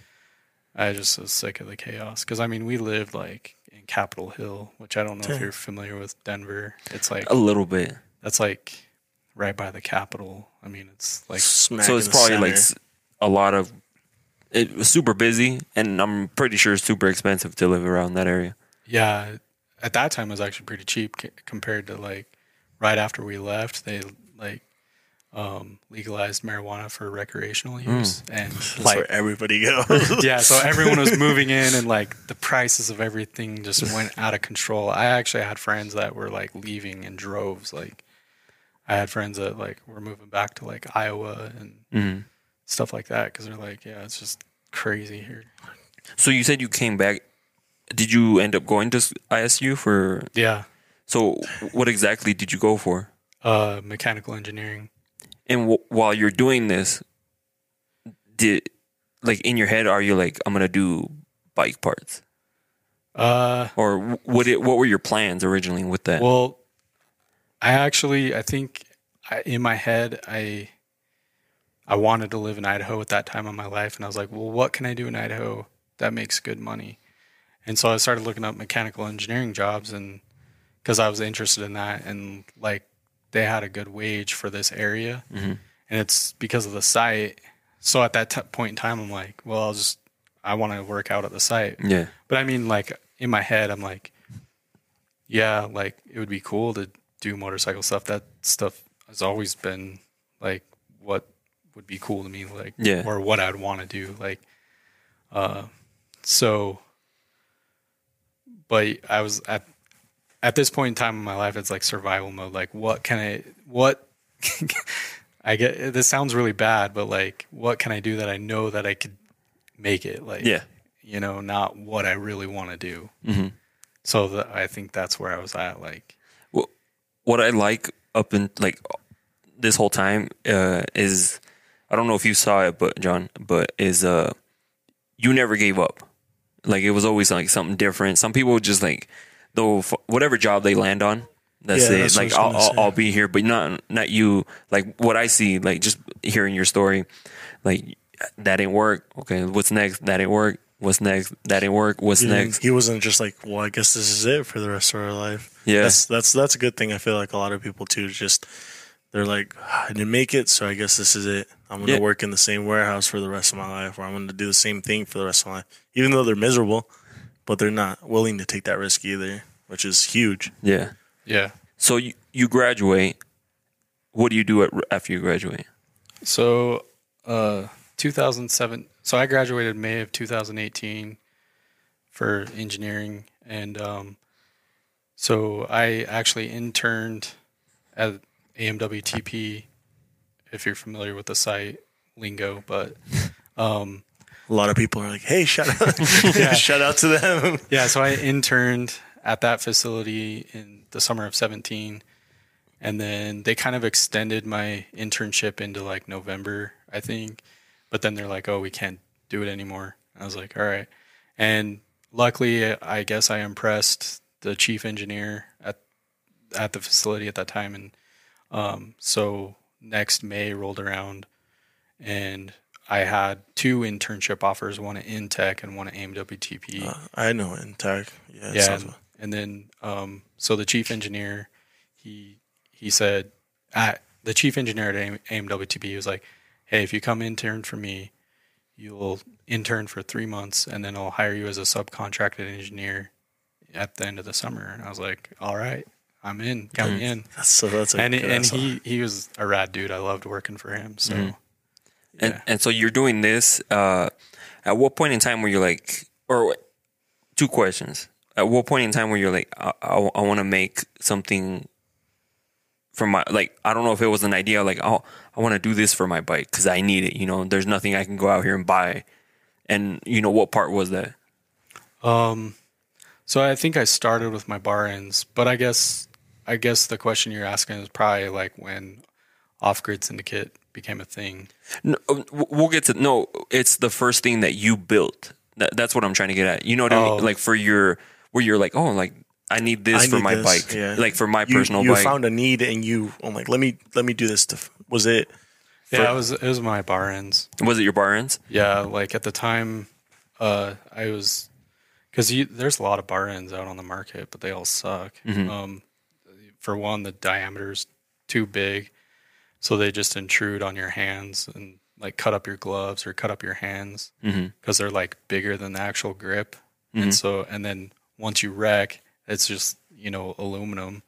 I just was sick of the chaos. Because I mean, we lived like in Capitol Hill, which I don't know if you're familiar with Denver. It's like A little bit. that's like right by the Capitol. I mean, it's like Smack so it's probably like center. s- a lot of it was super busy and I'm pretty sure it's super expensive to live around that area. Yeah, at that time it was actually pretty cheap c- compared to like right after we left. They like um, legalized marijuana for recreational use, and That's like where everybody goes. yeah, so everyone was moving in, and like the prices of everything just went out of control. I actually had friends that were like leaving in droves. Like I had friends that like were moving back to like Iowa and Mhm. Stuff like that because they're like, yeah, it's just crazy here. So you said you came back. Did you end up going to ISU for? Yeah, So what exactly did you go for? uh, mechanical engineering. And w- while you're doing this, did like in your head are you like I'm gonna do bike parts Uh, or what? It, what were your plans originally with that? Well, I actually, I think I, in my head, I I wanted to live in Idaho at that time of my life, and I was like, well, what can I do in Idaho that makes good money? And so I started looking up mechanical engineering jobs, and because I was interested in that, and like they had a good wage for this area, mm-hmm. and it's because of the site. So at that t- point in time, I'm like, well, I'll just I want to work out at the site. yeah, But I mean, like in my head, I'm like, yeah, like it would be cool to do motorcycle stuff. That stuff has always been like what would be cool to me, like, Yeah. or what I'd want to do, like, uh, so. But I was at at this point in time in my life, it's like survival mode. Like, what can I? What I get? This sounds really bad, but like, what can I do that I know that I could make it? Like, yeah. you know, not what I really want to do. Mhm. So that I think that's where I was at. Like, what I like up in like this whole time uh, is I don't know if you saw it, but John, but is uh you never gave up. Like it was always like something different. Some people just like though whatever job they land on, that's Yeah, it. that's like I'll, I'll. I'll be here, but not not you. Like what I see, like just hearing your story, like that didn't work. Okay, what's next? That didn't work. What's next? That ain't work. What's didn't- next? He wasn't just like, well, I guess this is it for the rest of our life. Yeah. that's that's that's a good thing. I feel like a lot of people too. Just they're like, "Ah, I didn't make it, so I guess this is it. I'm gonna Yeah. work in the same warehouse for the rest of my life, or I'm gonna do the same thing for the rest of my life, even though they're miserable, but they're not willing to take that risk either, which is huge. Yeah. yeah. So you, you graduate. What do you do at, after you graduate? So, uh, 2007. So I graduated May of 2018 for engineering, and um, so I actually interned at AMWTP. If you're familiar with the site lingo, but um, A lot of people are like, hey, shout out, shout out to them. Yeah, so I interned at that facility in the summer of 17. And then they kind of extended my internship into like November, I think. But then they're like, oh, we can't do it anymore. I was like, all right. And luckily, I guess I impressed the chief engineer at at the facility at that time. And um, so next May rolled around and I had two internship offers, one at INTEC and one at AMWTP. Uh, I know INTEC, yeah, yeah, and, and then um, so the chief engineer, he he said, at the chief engineer at AM, AMWTP was like, "Hey, if you come intern for me, you'll intern for three months, and then I'll hire you as a subcontracted engineer at the end of the summer. And I was like, all right, I'm in. Count me in. That's, so that's a And good and he he was a rad dude. I loved working for him. So And Yeah. and so you're doing this. Uh, at what point in time were you like, or two questions? At what point in time were you like, I, I, I want to make something for my like? I don't know if it was an idea like, oh, I want to do this for my bike because I need it. You know, there's nothing I can go out here and buy. And you know, what part was that? Um, so I think I started with my bar ends, but I guess I guess the question you're asking is probably like when off grid syndicate became a thing. No, uh, we'll get to no. It's the first thing that you built. That, that's what I'm trying to get at. You know what I Oh. mean? Like for your where you're like, oh, like I need this I for need my this, bike, yeah. like for my you, personal you bike. found a need and you I'm like let me let me do this to was it Yeah, it was it was my bar ends. was it your bar ends? Yeah, like at the time, uh, I was because there's a lot of bar ends out on the market, but they all suck. Um, for one, the diameter's too big, so they just intrude on your hands and like cut up your gloves or cut up your hands mm-hmm. because they're like bigger than the actual grip. And mm-hmm. so, and then once you wreck, it's just you know aluminum,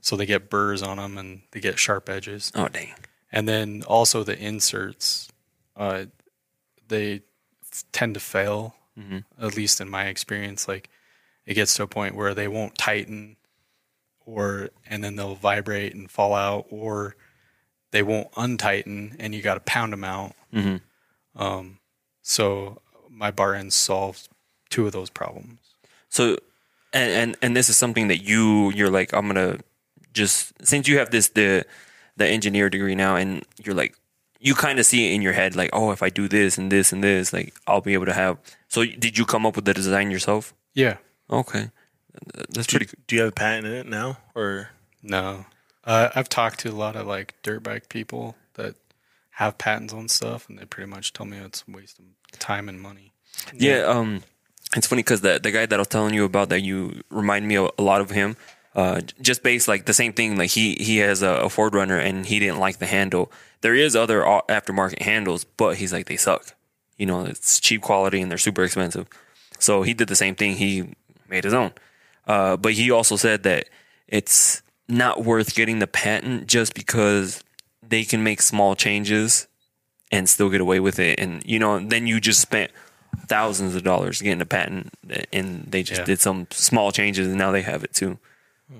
so they get burrs on them and they get sharp edges. Oh dang! and then also the inserts uh, they tend to fail mm-hmm. at least in my experience. Like it gets to a point where they won't tighten or and then they'll vibrate and fall out or they won't untighten and you got to pound them out um, so my bar ends solved two of those problems So, and, and and this is something that you you're like I'm gonna just since you have this the the engineer degree now, and you're like you kind of see it in your head like oh if I do this and this and this like I'll be able to have. So did you come up with the design yourself? yeah Okay, that's do, pretty. do you have a patent in it now or No. Uh, I've talked to a lot of like dirt bike people that have patents on stuff, and they pretty much tell me it's a waste of time and money. Yeah, um, it's funny because the the guy that I was telling you about that you remind me a, a lot of him. Uh, just based like the same thing. Like he he has a, a 4Runner and he didn't like the handle. There is other aftermarket handles, but he's like they suck. You know, it's cheap quality and they're super expensive. So he did the same thing. He made his own. Uh, but he also said that it's not worth getting the patent just because they can make small changes and still get away with it. And you know, then you just spent thousands of dollars getting a patent, and they just Yeah. did some small changes, and now they have it too.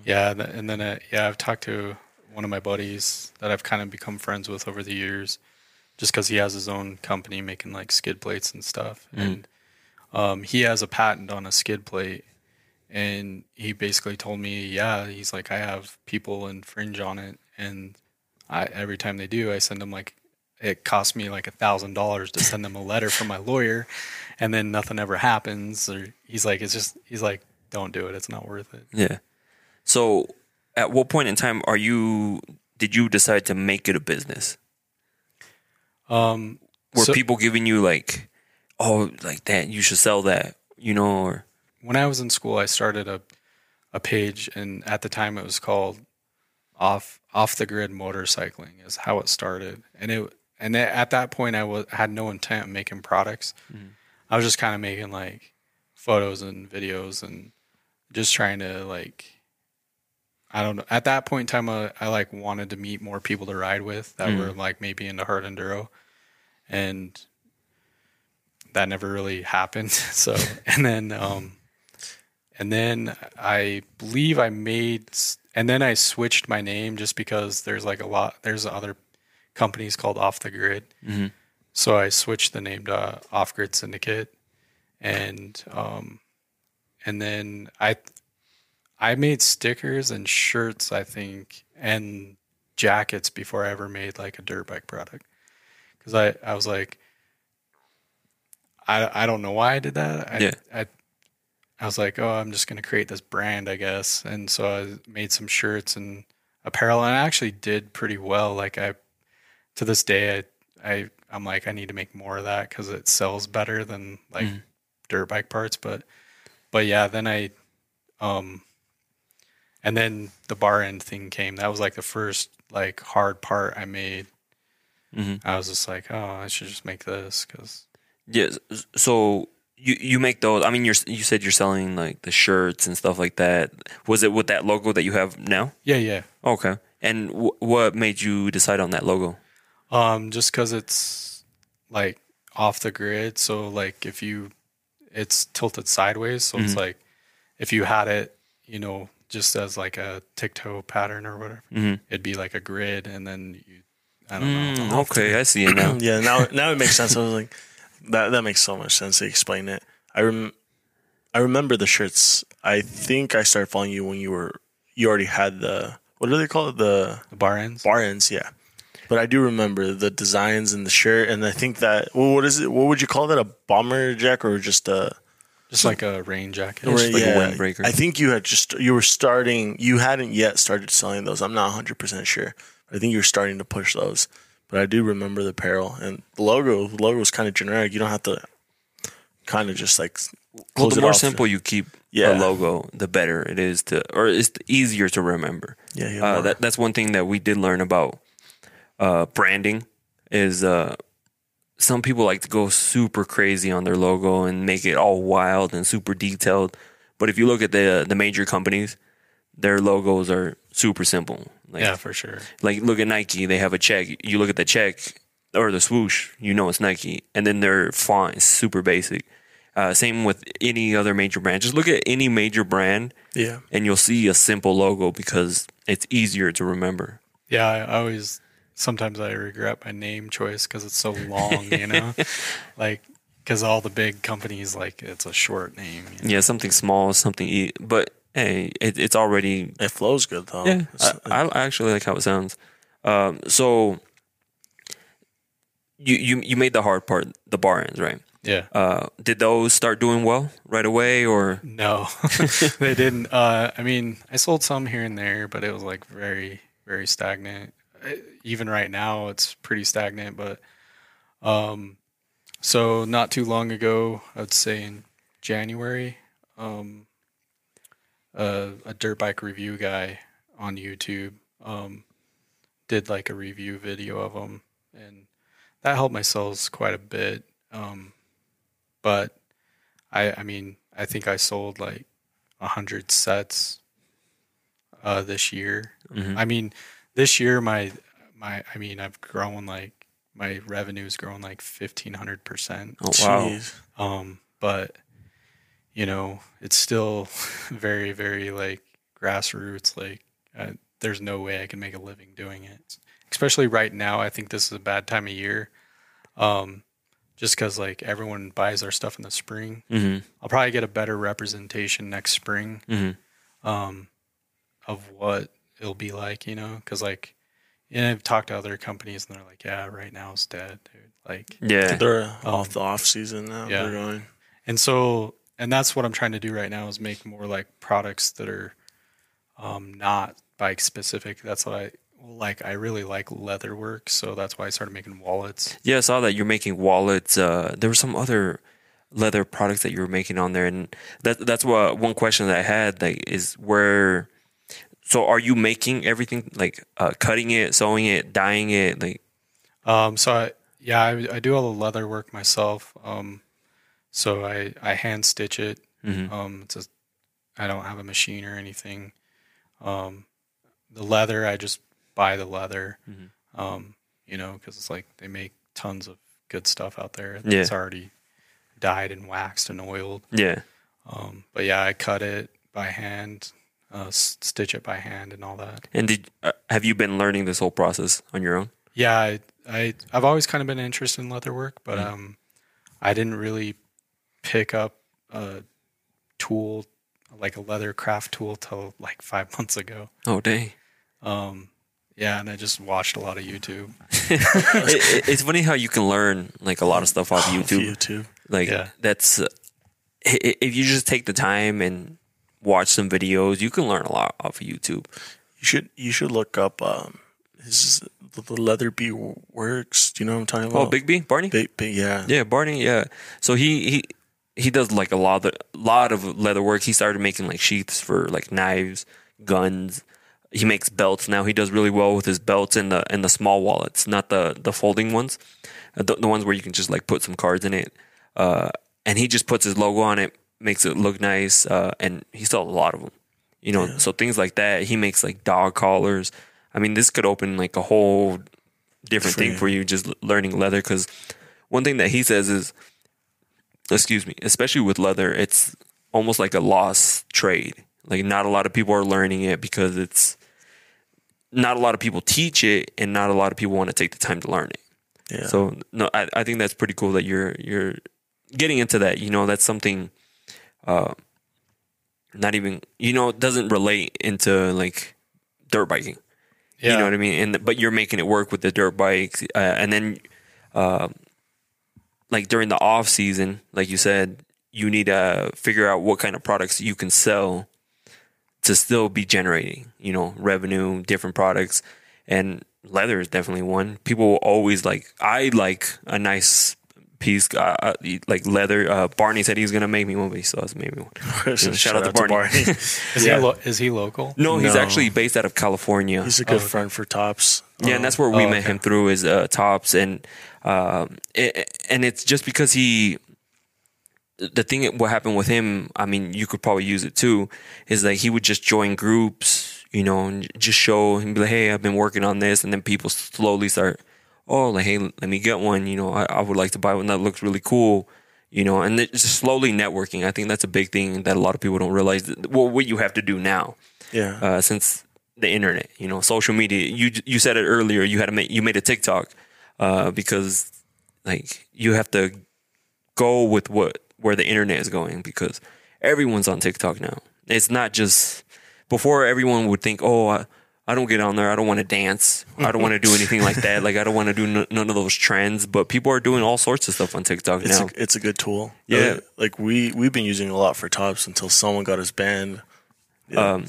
Yeah, and then uh, yeah, I've talked to one of my buddies that I've kind of become friends with over the years, just because he has his own company making like skid plates and stuff, and um, he has a patent on a skid plate, and he basically told me, yeah, he's like, I have people infringe on it, and I every time they do, I send them like. It cost me like a thousand dollars to send them a letter from my lawyer, and then nothing ever happens. Or he's like, it's just he's like, don't do it. It's not worth it. Yeah. So, at what point in time are you? Did you decide to make it a business? Um, Were So- people giving you like, oh, like that? You should sell that, you know? Or when I was in school, I started a a page, and at the time it was called off off the grid motorcycling is how it started, and it and it, at that point I was had no intent of making products. I was just kind of making like photos and videos and just trying to like I don't know. At that point in time, uh, I like wanted to meet more people to ride with that were like maybe into hard enduro, and that never really happened. So, and then, um, and then I believe I made, and then I switched my name just because there's like a lot, there's other companies called Off the Grid. So I switched the name to Off Grid Syndicate, and um, and then I, I made stickers and shirts, I think, and jackets before I ever made like a dirt bike product, because I I was like. I, I don't know why I did that. I, Yeah. I I was like, oh, I'm just gonna create this brand, I guess. And so I made some shirts and apparel, and I actually did pretty well. Like I, to this day, I, I I'm like, I need to make more of that because it sells better than like dirt bike parts. But, but yeah, then I, um, and then the bar end thing came. That was like the first like hard part I made. Mhm. I was just like, oh, I should just make this because Yeah. So you you make those. I mean, you're you said you're selling like the shirts and stuff like that. Was it with that logo that you have now? Yeah, yeah. Okay. And w- what made you decide on that logo? Um, just because it's like off the grid, so like if you, it's tilted sideways, so it's like if you had it, you know, just as like a tic-toe pattern or whatever, it'd be like a grid, and then you, I don't know. Mm, okay, I see it now. Yeah, now now it makes sense. I was like, that that makes so much sense to explain it. I rem- I remember the shirts. I think I started following you when you were you already had the what do they call it the The bar ends. bar ends, yeah. But I do remember the designs and the shirt, and I think that well, what is it? What would you call that? A bomber jacket or just a? just like a rain jacket. Or- like a windbreaker. I think you had just you were starting. You hadn't yet started selling those. I'm not 100 percent sure. I think you were starting to push those. But I do remember the apparel and the logo. The logo is kind of generic. You don't have to kind of just like Well, the more off. simple you keep Yeah. a logo, the better it is to, or it's easier to remember. Yeah, yeah. Uh, that that's one thing that we did learn about uh, branding is uh, some people like to go super crazy on their logo and make it all wild and super detailed. But if you look at the the major companies, their logos are super simple. Like, Yeah, for sure. like look at Nike, they have a check. You look at the check or the swoosh, you know it's Nike, and then their font is super basic. Uh, same with any other major brand. Just look at any major brand, yeah. and you'll see a simple logo because it's easier to remember. Yeah, I always sometimes I regret my name choice because it's so long, you know, like because all the big companies like it's a short name. you know? Yeah, something small, something, e- but hey, it, it's already It flows good though. yeah. I, I actually like how it sounds. Um, so you you you made the hard part, the bar ends, right? Yeah. Uh, did those start doing well right away, or No, they didn't. Uh, I mean, I sold some here and there, but it was like very, very stagnant. Even right now, it's pretty stagnant. But um, so not too long ago, I'd say in January, um, uh, a dirt bike review guy on YouTube um, did like a review video of them, and that helped my sales quite a bit. Um, but I I mean I think I sold like a hundred sets uh this year. Mhm. I mean this year my my I mean I've grown like my revenue's grown like fifteen hundred percent. oh wow, Um but you know it's still very very like grassroots like uh, there's no way I can make a living doing it. Especially right now I think this is a bad time of year. Um just cuz like everyone buys our stuff in the spring. hmm I'll probably get a better representation next spring hmm um, of what it'll be like, you know, because like, and I've talked to other companies and they're like, yeah, right now it's dead, dude. Like, yeah, They're off the off season now. Um, yeah. They're going. and so, and that's what I'm trying to do right now is make more like products that are um, not bike specific. That's what I like. I really like leather work, so that's why I started making wallets. yeah. I saw that you're making wallets. Uh, there were some other leather products that you were making on there, and that that's what one question that I had like is where. So, are you making everything like uh, cutting it, sewing it, dyeing it? Like, Um, so I, yeah, I, I do all the leather work myself. Um, so I, I hand stitch it. Mhm. Um, it's a, I don't have a machine or anything. Um, the leather, I just buy the leather. Mhm. Um, you know, because it's like they make tons of good stuff out there. Yeah. It's already dyed and waxed and oiled. yeah, Um, but yeah, I cut it by hand, uh, stitch it by hand, and all that. and did uh, have you been learning this whole process on your own? Yeah, I, I I've always kind of been interested in leather work, but Mhm. um, I didn't really pick up a tool like a leather craft tool till like five months ago. Oh, dang. Um, yeah, and I just watched a lot of YouTube. it, it- it's funny how you can learn like a lot of stuff off Off YouTube. YouTube. Like Yeah. that's uh, i- i- if you just take the time and watch some videos, you can learn a lot off of YouTube. You should you should look up um his the, the leather bee works. Do you know what I'm talking about? Oh, Big B, Barney. Big, big yeah. Yeah, Barney. Yeah. So he he he does like a lot of lot of leather work. He started making like sheaths for like knives, guns. He makes belts now. He does really well with his belts and the and the small wallets, not the the folding ones, Uh, the, the ones where you can just like put some cards in it. uh, and he just puts his logo on it, makes it look nice, uh, and he sells a lot of them. You know, so things like that. He makes like dog collars. I mean, this could open like a whole different thing for you just learning leather. Because one thing that he says is, excuse me, especially with leather, it's almost like a lost trade. Like not a lot of people are learning it because it's not a lot of people teach it, and not a lot of people want to take the time to learn it. Yeah. So no, I, I think that's pretty cool that you're you're getting into that. You know, that's something uh not even you know, it doesn't relate into like dirt biking. Yeah. You know what I mean? And but you're making it work with the dirt bike, uh, and then uh like during the off season, like you said, you need to figure out what kind of products you can sell to still be generating, you know, revenue, different products. And leather is definitely one. People will always like, I like a nice piece, uh, uh, like leather. Uh, Barney said he was going to make me one, but he still hasn't made me one. So shout out to Barney. Is, Yeah. he lo- is he local? No, he's No. actually based out of California. He's a good friend for tops. Yeah, and that's where we Oh, met okay. him through his uh, tops, and um, it, and it's just because he. The thing, what happened with him, I mean, you could probably use it too, is like he would just join groups, you know, and just show and be like, "Hey, I've been working on this," and then people slowly start, "Oh, like, hey, let me get one," you know, I, I would like to buy one that looks really cool, you know, and it's just slowly networking. I think that's a big thing that a lot of people don't realize. Well, what you have to do now, Yeah. uh, since the internet, you know, social media. You you said it earlier. You had to make you made a TikTok uh, because like you have to go with what where the internet is going because everyone's on TikTok now. It's not just before everyone would think, oh. I, I don't get on there. I don't want to dance. I don't want to do anything like that. Like I don't want to do n- none of those trends. But people are doing all sorts of stuff on TikTok It's now. a, it's a good tool. Yeah. Like we we've been using it a lot for tops until someone got us banned. Yeah. Um,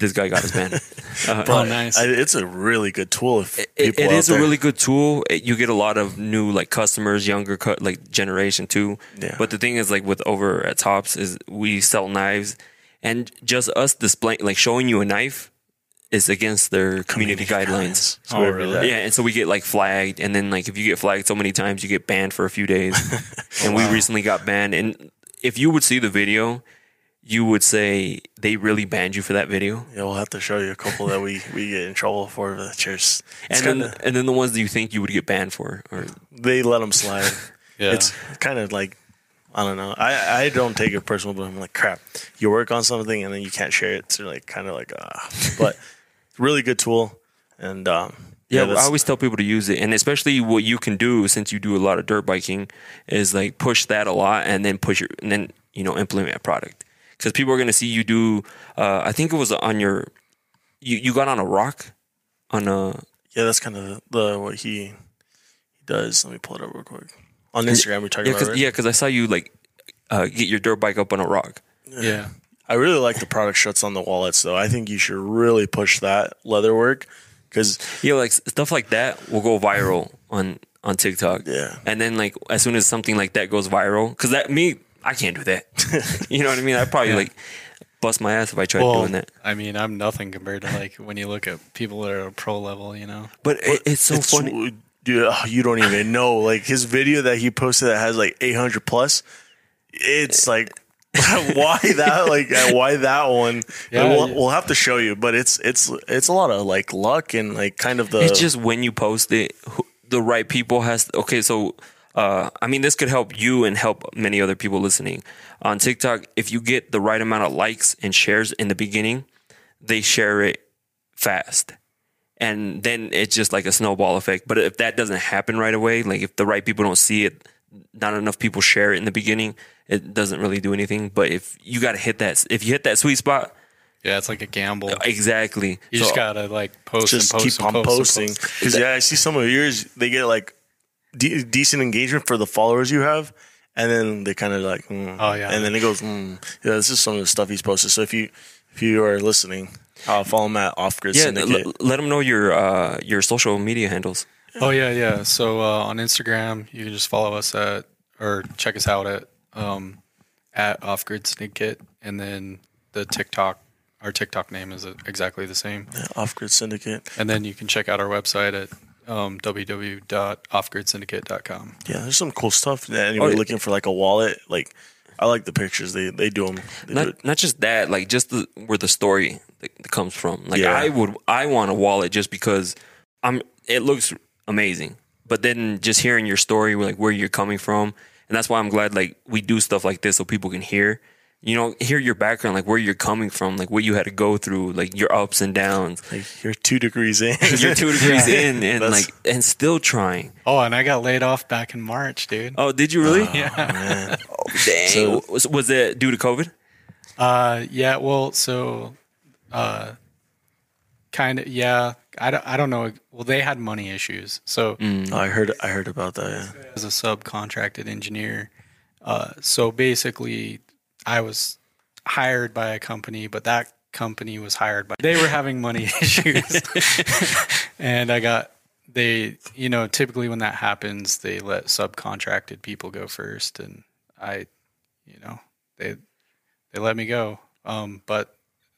this guy got his banned. Uh, Oh, nice. I, it's a really good tool. If it, it out is a really good tool. It- you get a lot of new like customers, younger cut like generation too. Yeah. But the thing is, like with over at Tops, is we sell knives, and just us displaying like showing you a knife is against their community, guidelines. So Oh, we- really? Yeah, and so we get like flagged, and then like if you get flagged so many times, you get banned for a few days. and we recently got banned. And if you would see the video, you would say they really banned you for that video. Yeah, we'll have to show you a couple that we, we get in trouble for. The cheers. And then, kinda, and then the ones that you think you would get banned for, or they let them slide. Yeah. It's kind of like I don't know. I I don't take it personal, but I'm like crap. You work on something and then you can't share it. So like kind of like ah. But really good tool. And um, Yeah, I always tell people to use it, and especially what you can do since you do a lot of dirt biking is like push that a lot, and then push your, and then you know implement a product because people are gonna see you do. Uh, I think it was on your, you you got on a rock, on a yeah, that's kind of the what he he does. Let me pull it up real quick. On Instagram, we're talking yeah about because right? yeah because I saw you like uh, get your dirt bike up on a rock. yeah. I really like the product shuts on the wallets though. I think you should really push that leather work because Yeah, like stuff like that will go viral on on TikTok. Yeah. and then like as soon as something like that goes viral, because that me I can't do that. you know what I mean? I probably Yeah. like bust my ass if I tried Well, doing that. I mean, I'm nothing compared to like when you look at people that are a pro level, you know. But it, it's so it's funny. Dude, oh, you don't even know. Like his video that he posted that has like 800 plus. It's like why that like uh, why that one? Yeah, we'll, yeah. we'll have to show you, but it's it's it's a lot of like luck and like kind of the It's just when you post it, the right people has. Okay, so uh, I mean, this could help you and help many other people listening on TikTok. If you get the right amount of likes and shares in the beginning, they share it fast, and then it's just like a snowball effect. But if that doesn't happen right away, like if the right people don't see it, not enough people share it in the beginning, it doesn't really do anything. But if you got to hit that, if you hit that sweet spot, Yeah, it's like a gamble. exactly. You So- just gotta like post just and post keep and on post and posting. post. Because yeah, I see some of yours. They get like de- decent engagement for the followers you have, and then they kind of like, mm. Oh, yeah. and then it goes, mm. yeah. This is some of the stuff he's posted. So if you if you are listening, uh, follow him at Off Grid yeah, Syndicate. l- let them know your uh, your social media handles. Oh yeah, yeah. So uh, on Instagram, you can just follow us at or check us out at um, at Off Grid Syndicate, and then the TikTok. Our TikTok name is exactly the same, Off Grid Syndicate. and then you can check out our website at um, www.offgridsyndicate.com. Yeah, there's some cool stuff. Yeah, Anybody yeah. looking for like a wallet, like I like the pictures. They they do them. They do it. not not just that, like just the, where the story that, that comes from. Like Yeah. I would, I want a wallet just because I'm. It looks amazing, but then just hearing your story, like where you're coming from, and that's why I'm glad like we do stuff like this so people can hear. You know, hear your background, like where you're coming from, like what you had to go through, like your ups and downs. Like you're two degrees in. You're two degrees in, and That's- like, and still trying. Oh, and I got laid off back in March, dude. Oh, did you really? yeah. Man. Dang. So- was, was it due to COVID? Uh, yeah. Well, so, uh, kind of, yeah. I don't, I don't know. Well, they had money issues. So, Mm. I heard I heard about that. Yeah. as a subcontracted engineer, uh, so basically, I was hired by a company, but that company was hired by. They were having money issues, and I got they. You know, typically when that happens, they let subcontracted people go first, and I, you know, they they let me go. Um, but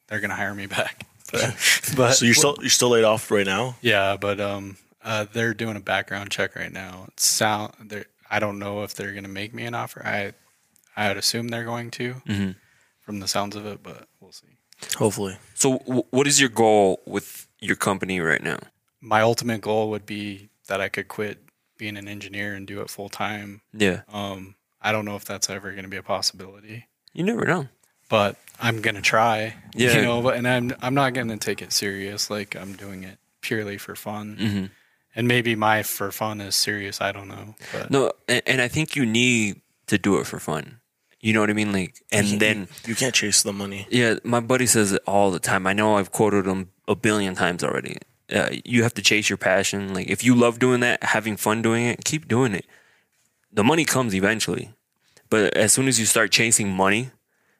they're gonna hire me back. But, but So you're still you're still laid off right now. yeah, but um, uh, they're doing a background check right now. It sound, I don't know if they're gonna make me an offer. I, I would assume they're going to, Mhm. from the sounds of it, but we'll see. Hopefully. So, w- what is your goal with your company right now? My ultimate goal would be that I could quit being an engineer and do it full time. Yeah, Um, I don't know if that's ever going to be a possibility, you never know. But I'm gonna try. Yeah. you know, but and I'm I'm not gonna take it serious. Like I'm doing it purely for fun, Mhm. and maybe my for fun is serious. I don't know, but No, and, and I think you need to do it for fun. You know what I mean? Like, and then you can't chase the money. yeah, my buddy says it all the time. I know I've quoted him a billion times already. Uh, you have to chase your passion. Like, if you love doing that, having fun doing it, keep doing it. The money comes eventually, but as soon as you start chasing money,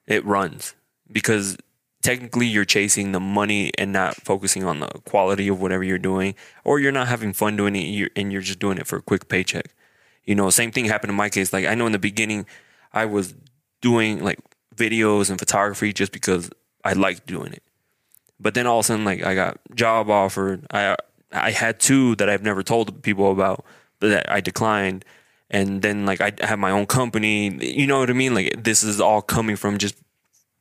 it runs because technically you're chasing the money and not focusing on the quality of whatever you're doing, or you're not having fun doing it and you're just doing it for a quick paycheck. You know, same thing happened in my case. Like I know in the beginning, I was doing like videos and photography just because I liked doing it. But then all of a sudden, like I got job offered. I I had two that I've never told people about, but that I declined. And then like I have my own company. You know what I mean? Like this is all coming from just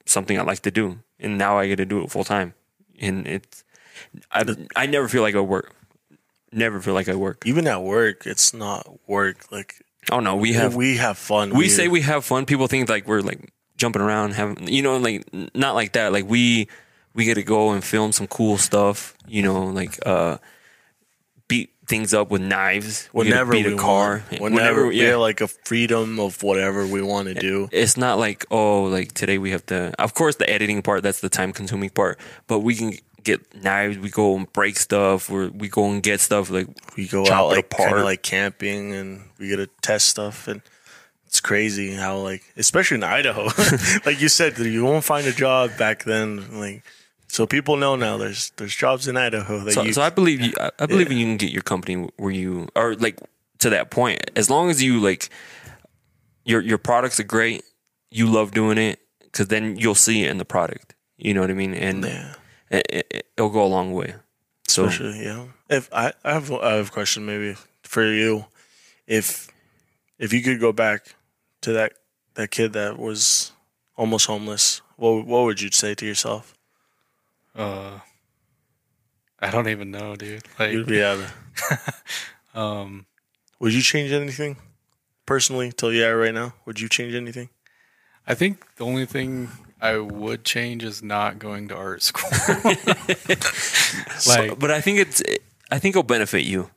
something I like to do, and now I get to do it full time. And it's I I never feel like I work. Never feel like I work. Even at work, it's not work. Like Oh no, we have we have fun. we say we have fun. People think like we're like jumping around, having you know, like not like that. Like we we get to go and film some cool stuff. You know, like uh, things up with knives. We whenever beat we a car. want. Whenever, we yeah. have like a freedom of whatever we want to do. it's not like oh, like today we have to. Of course, the editing part that's the time consuming part, but we can get knives. We go and break stuff. Or we go and get stuff like We go out like kind of like camping, and we get to test stuff, and it's crazy how like, especially in Idaho, like you said, you won't find a job back then. Like, so people know now there's there's jobs in Idaho that So, you. so I believe you. I, I believe you can get your company where you are like to that point. As long as you like your your products are great, you love doing it because then you'll see it in the product. You know what I mean? And yeah. it, it, it'll go a long way. So Especially, yeah. If I, I have I have a question maybe for you, if if you could go back to that that kid that was almost homeless, what what would you say to yourself? Uh, I don't even know, dude. Like, You'd be out. um, Would you change anything personally? Tell you that right now. Would you change anything? I think the only thing I would change is not going to art school. So- like, but I think it's I think it'll benefit you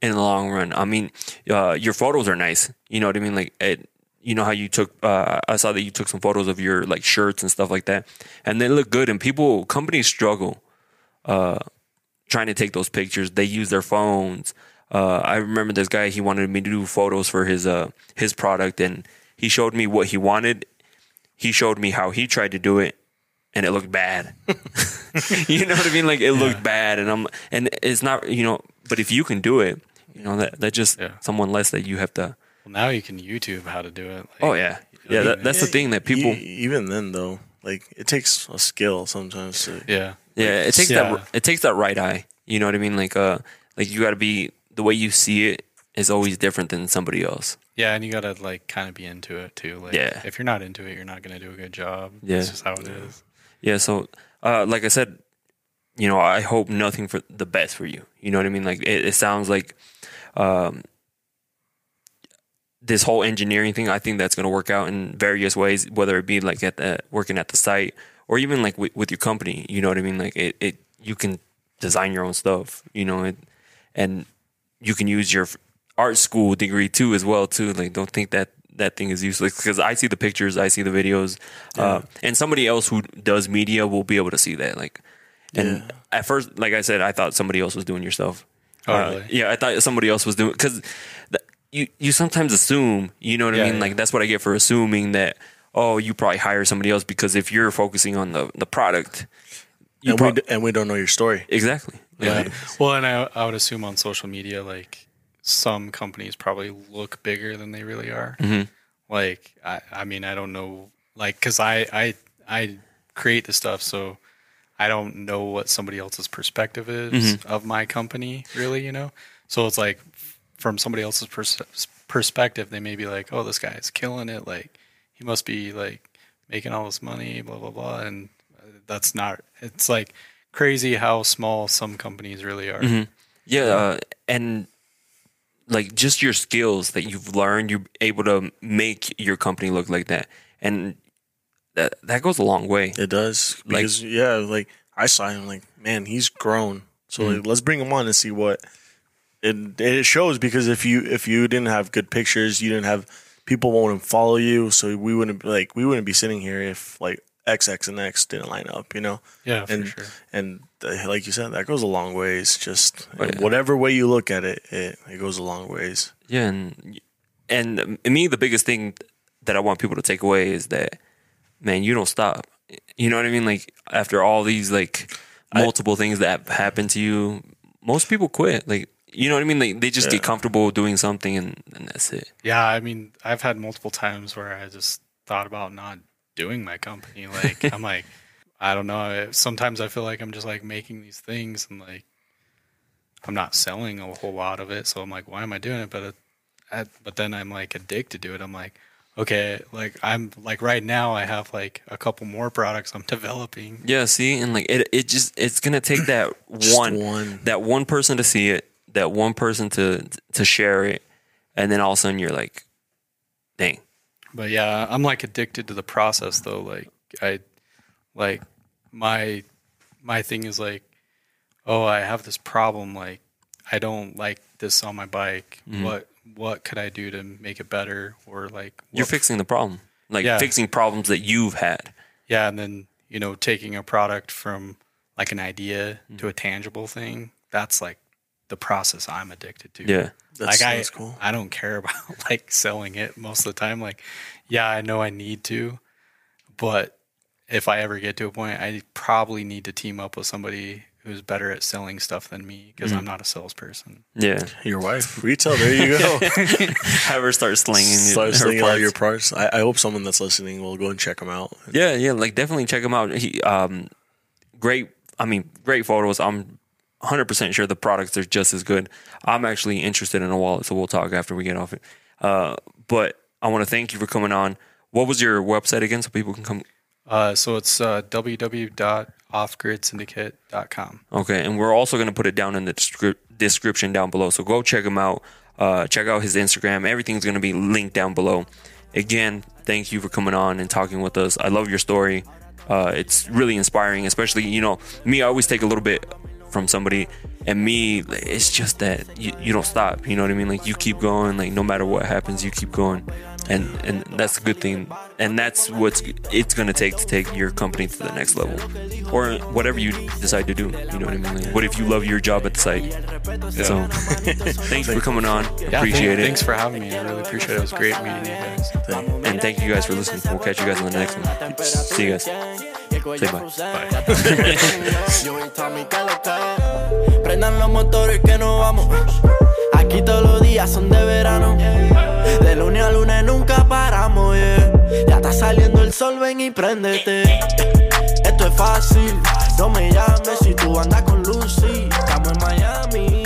in the long run. I mean, uh, your photos are nice. You know what I mean? Like, it, you know how you took. Uh, I saw that you took some photos of your like shirts and stuff like that, and they look good. And people, companies struggle uh, trying to take those pictures. They use their phones. Uh, I remember this guy. He wanted me to do photos for his uh, his product, and he showed me what he wanted. He showed me how he tried to do it, and it looked bad. you know what I mean? Like it looked bad, and I'm and it's not you know. But if you can do it, you know that that just Yeah. someone less that you have to. Well, now you can YouTube how to do it. Like, Oh yeah, yeah. That, that's the thing that people. even then though, like it takes a skill sometimes. To, yeah. Yeah, it takes Yeah. that it takes that right eye. You know what I mean? Like uh, like you got to be the way you see it is always different than somebody else. Yeah, and you gotta like kind of be into it too. Like, Yeah. if you're not into it, you're not gonna do a good job. Yeah. That's just how it is. Yeah. So, uh, like I said, you know, I hope nothing for the best for you. You know what I mean? Like it, it sounds like, um, this whole engineering thing. I think that's going to work out in various ways, whether it be like at the working at the site or even like with, with your company. You know what I mean? Like it, it, you can design your own stuff. You know, it, and you can use your art school degree too as well too. Like don't think that that thing is useless because I see the pictures, I see the videos, uh, and somebody else who does media will be able to see that. Like, and Yeah. at first, like I said, I thought somebody else was doing your stuff. Oh, Uh, really? yeah, I thought somebody else was doing because you you sometimes assume. You know what Yeah, I mean? yeah. Like that's what I get for assuming that. Oh, you probably hire somebody else because if you're focusing on the the product, you and we d- and we don't know your story. exactly. Yeah. Well, and I, I would assume on social media, like some companies probably look bigger than they really are. Mhm. Like, I, I mean, I don't know, like, cause I, I, I create the stuff, so I don't know what somebody else's perspective is of my company, really, you know? So it's like from somebody else's pers- perspective, they may be like, oh, this guy's killing it. Like, he must be like making all this money, blah, blah, blah. And uh, that's not, it's like crazy how small some companies really are. Yeah, uh, and like just your skills that you've learned, you're able to make your company look like that, and that that goes a long way. It does Like- yeah, like I saw him, like man, he's grown. So Mm. like, let's bring him on and see what it it shows. Because if you if you didn't have good pictures, you didn't have people won't follow you. So we wouldn't like we wouldn't be sitting here if like X X and X didn't line up. You know, Yeah, for and sure. and uh, like you said, that goes a long ways. Just Oh, yeah. whatever way you look at it, it it goes a long ways. Yeah, and and me, the biggest thing that I want people to take away is that man, you don't stop. You know what I mean? Like after all these like multiple things that happen to you, most people quit. Like you know what I mean? Like they just get comfortable doing something and, and that's it. Yeah, I mean, I've had multiple times where I just thought about not doing my company. Like, I'm like, I don't know. Sometimes I feel like I'm just like making these things and like I'm not selling a whole lot of it. So I'm like, why am I doing it? But it, I, but then I'm like addicted to do it. I'm like, okay, like I'm like right now I have like a couple more products I'm developing. Yeah, see, and like it, it just it's gonna take that one, one. that one person to see it, that one person to to share it, and then all of a sudden you're like, dang, But yeah, I'm like addicted to the process though. Like I like my my thing is like, oh, I have this problem. Like I don't like this on my bike. Mm-hmm. What what could I do to make it better? Or like you're fixing the problem, like Yeah. fixing problems that you've had. yeah, and then you know taking a product from like an idea Mm-hmm. to a tangible thing. That's like the process I'm addicted to. Yeah, That's, like I, that's cool. I don't care about like selling it most of the time. Like, yeah, I know I need to, but if I ever get to a point, I probably need to team up with somebody who's better at selling stuff than me because Mm-hmm. I'm not a salesperson. yeah. Your wife, retail. There you go. Have her start slinging Start her slinging all your parts. I, I hope someone that's listening will go and check them out. Yeah, yeah, like definitely check him out. He um great I mean, great photos. I'm 100% sure the products are just as good. I'm actually interested in a wallet, so we'll talk after we get off it. Uh but I want to thank you for coming on. What was your website again so people can come Uh, so it's uh, www.offgridsyndicate.com. Okay, and we're also going to put it down in the descri- description down below. So go check him out. Uh, check out his Instagram. Everything's going to be linked down below. Again, thank you for coming on and talking with us. I love your story. Uh, it's really inspiring, especially you know me. I always take a little bit from somebody, and me, it's just that you, you don't stop. You know what I mean? Like you keep going. Like no matter what happens, you keep going, and and that's a good thing. And that's what's it's going to take to take your company to the next level, or whatever you decide to do. You know what I mean? Like, what if you love your job at the site? So, thanks for coming on. Yeah, appreciate thank- it. Thanks for having me. I really appreciate it. It was great meeting you guys. and thank you guys for listening. We'll catch you guys on the next one. See you guys. Bye. Yo. Prendan los motores que nos vamos. Aquí todos los días son de verano. De lunes a lunes nunca paramos, yeah. Ya está saliendo el sol, ven y préndete. Esto es fácil, no me llames si tú andas con Lucy. Estamos en Miami.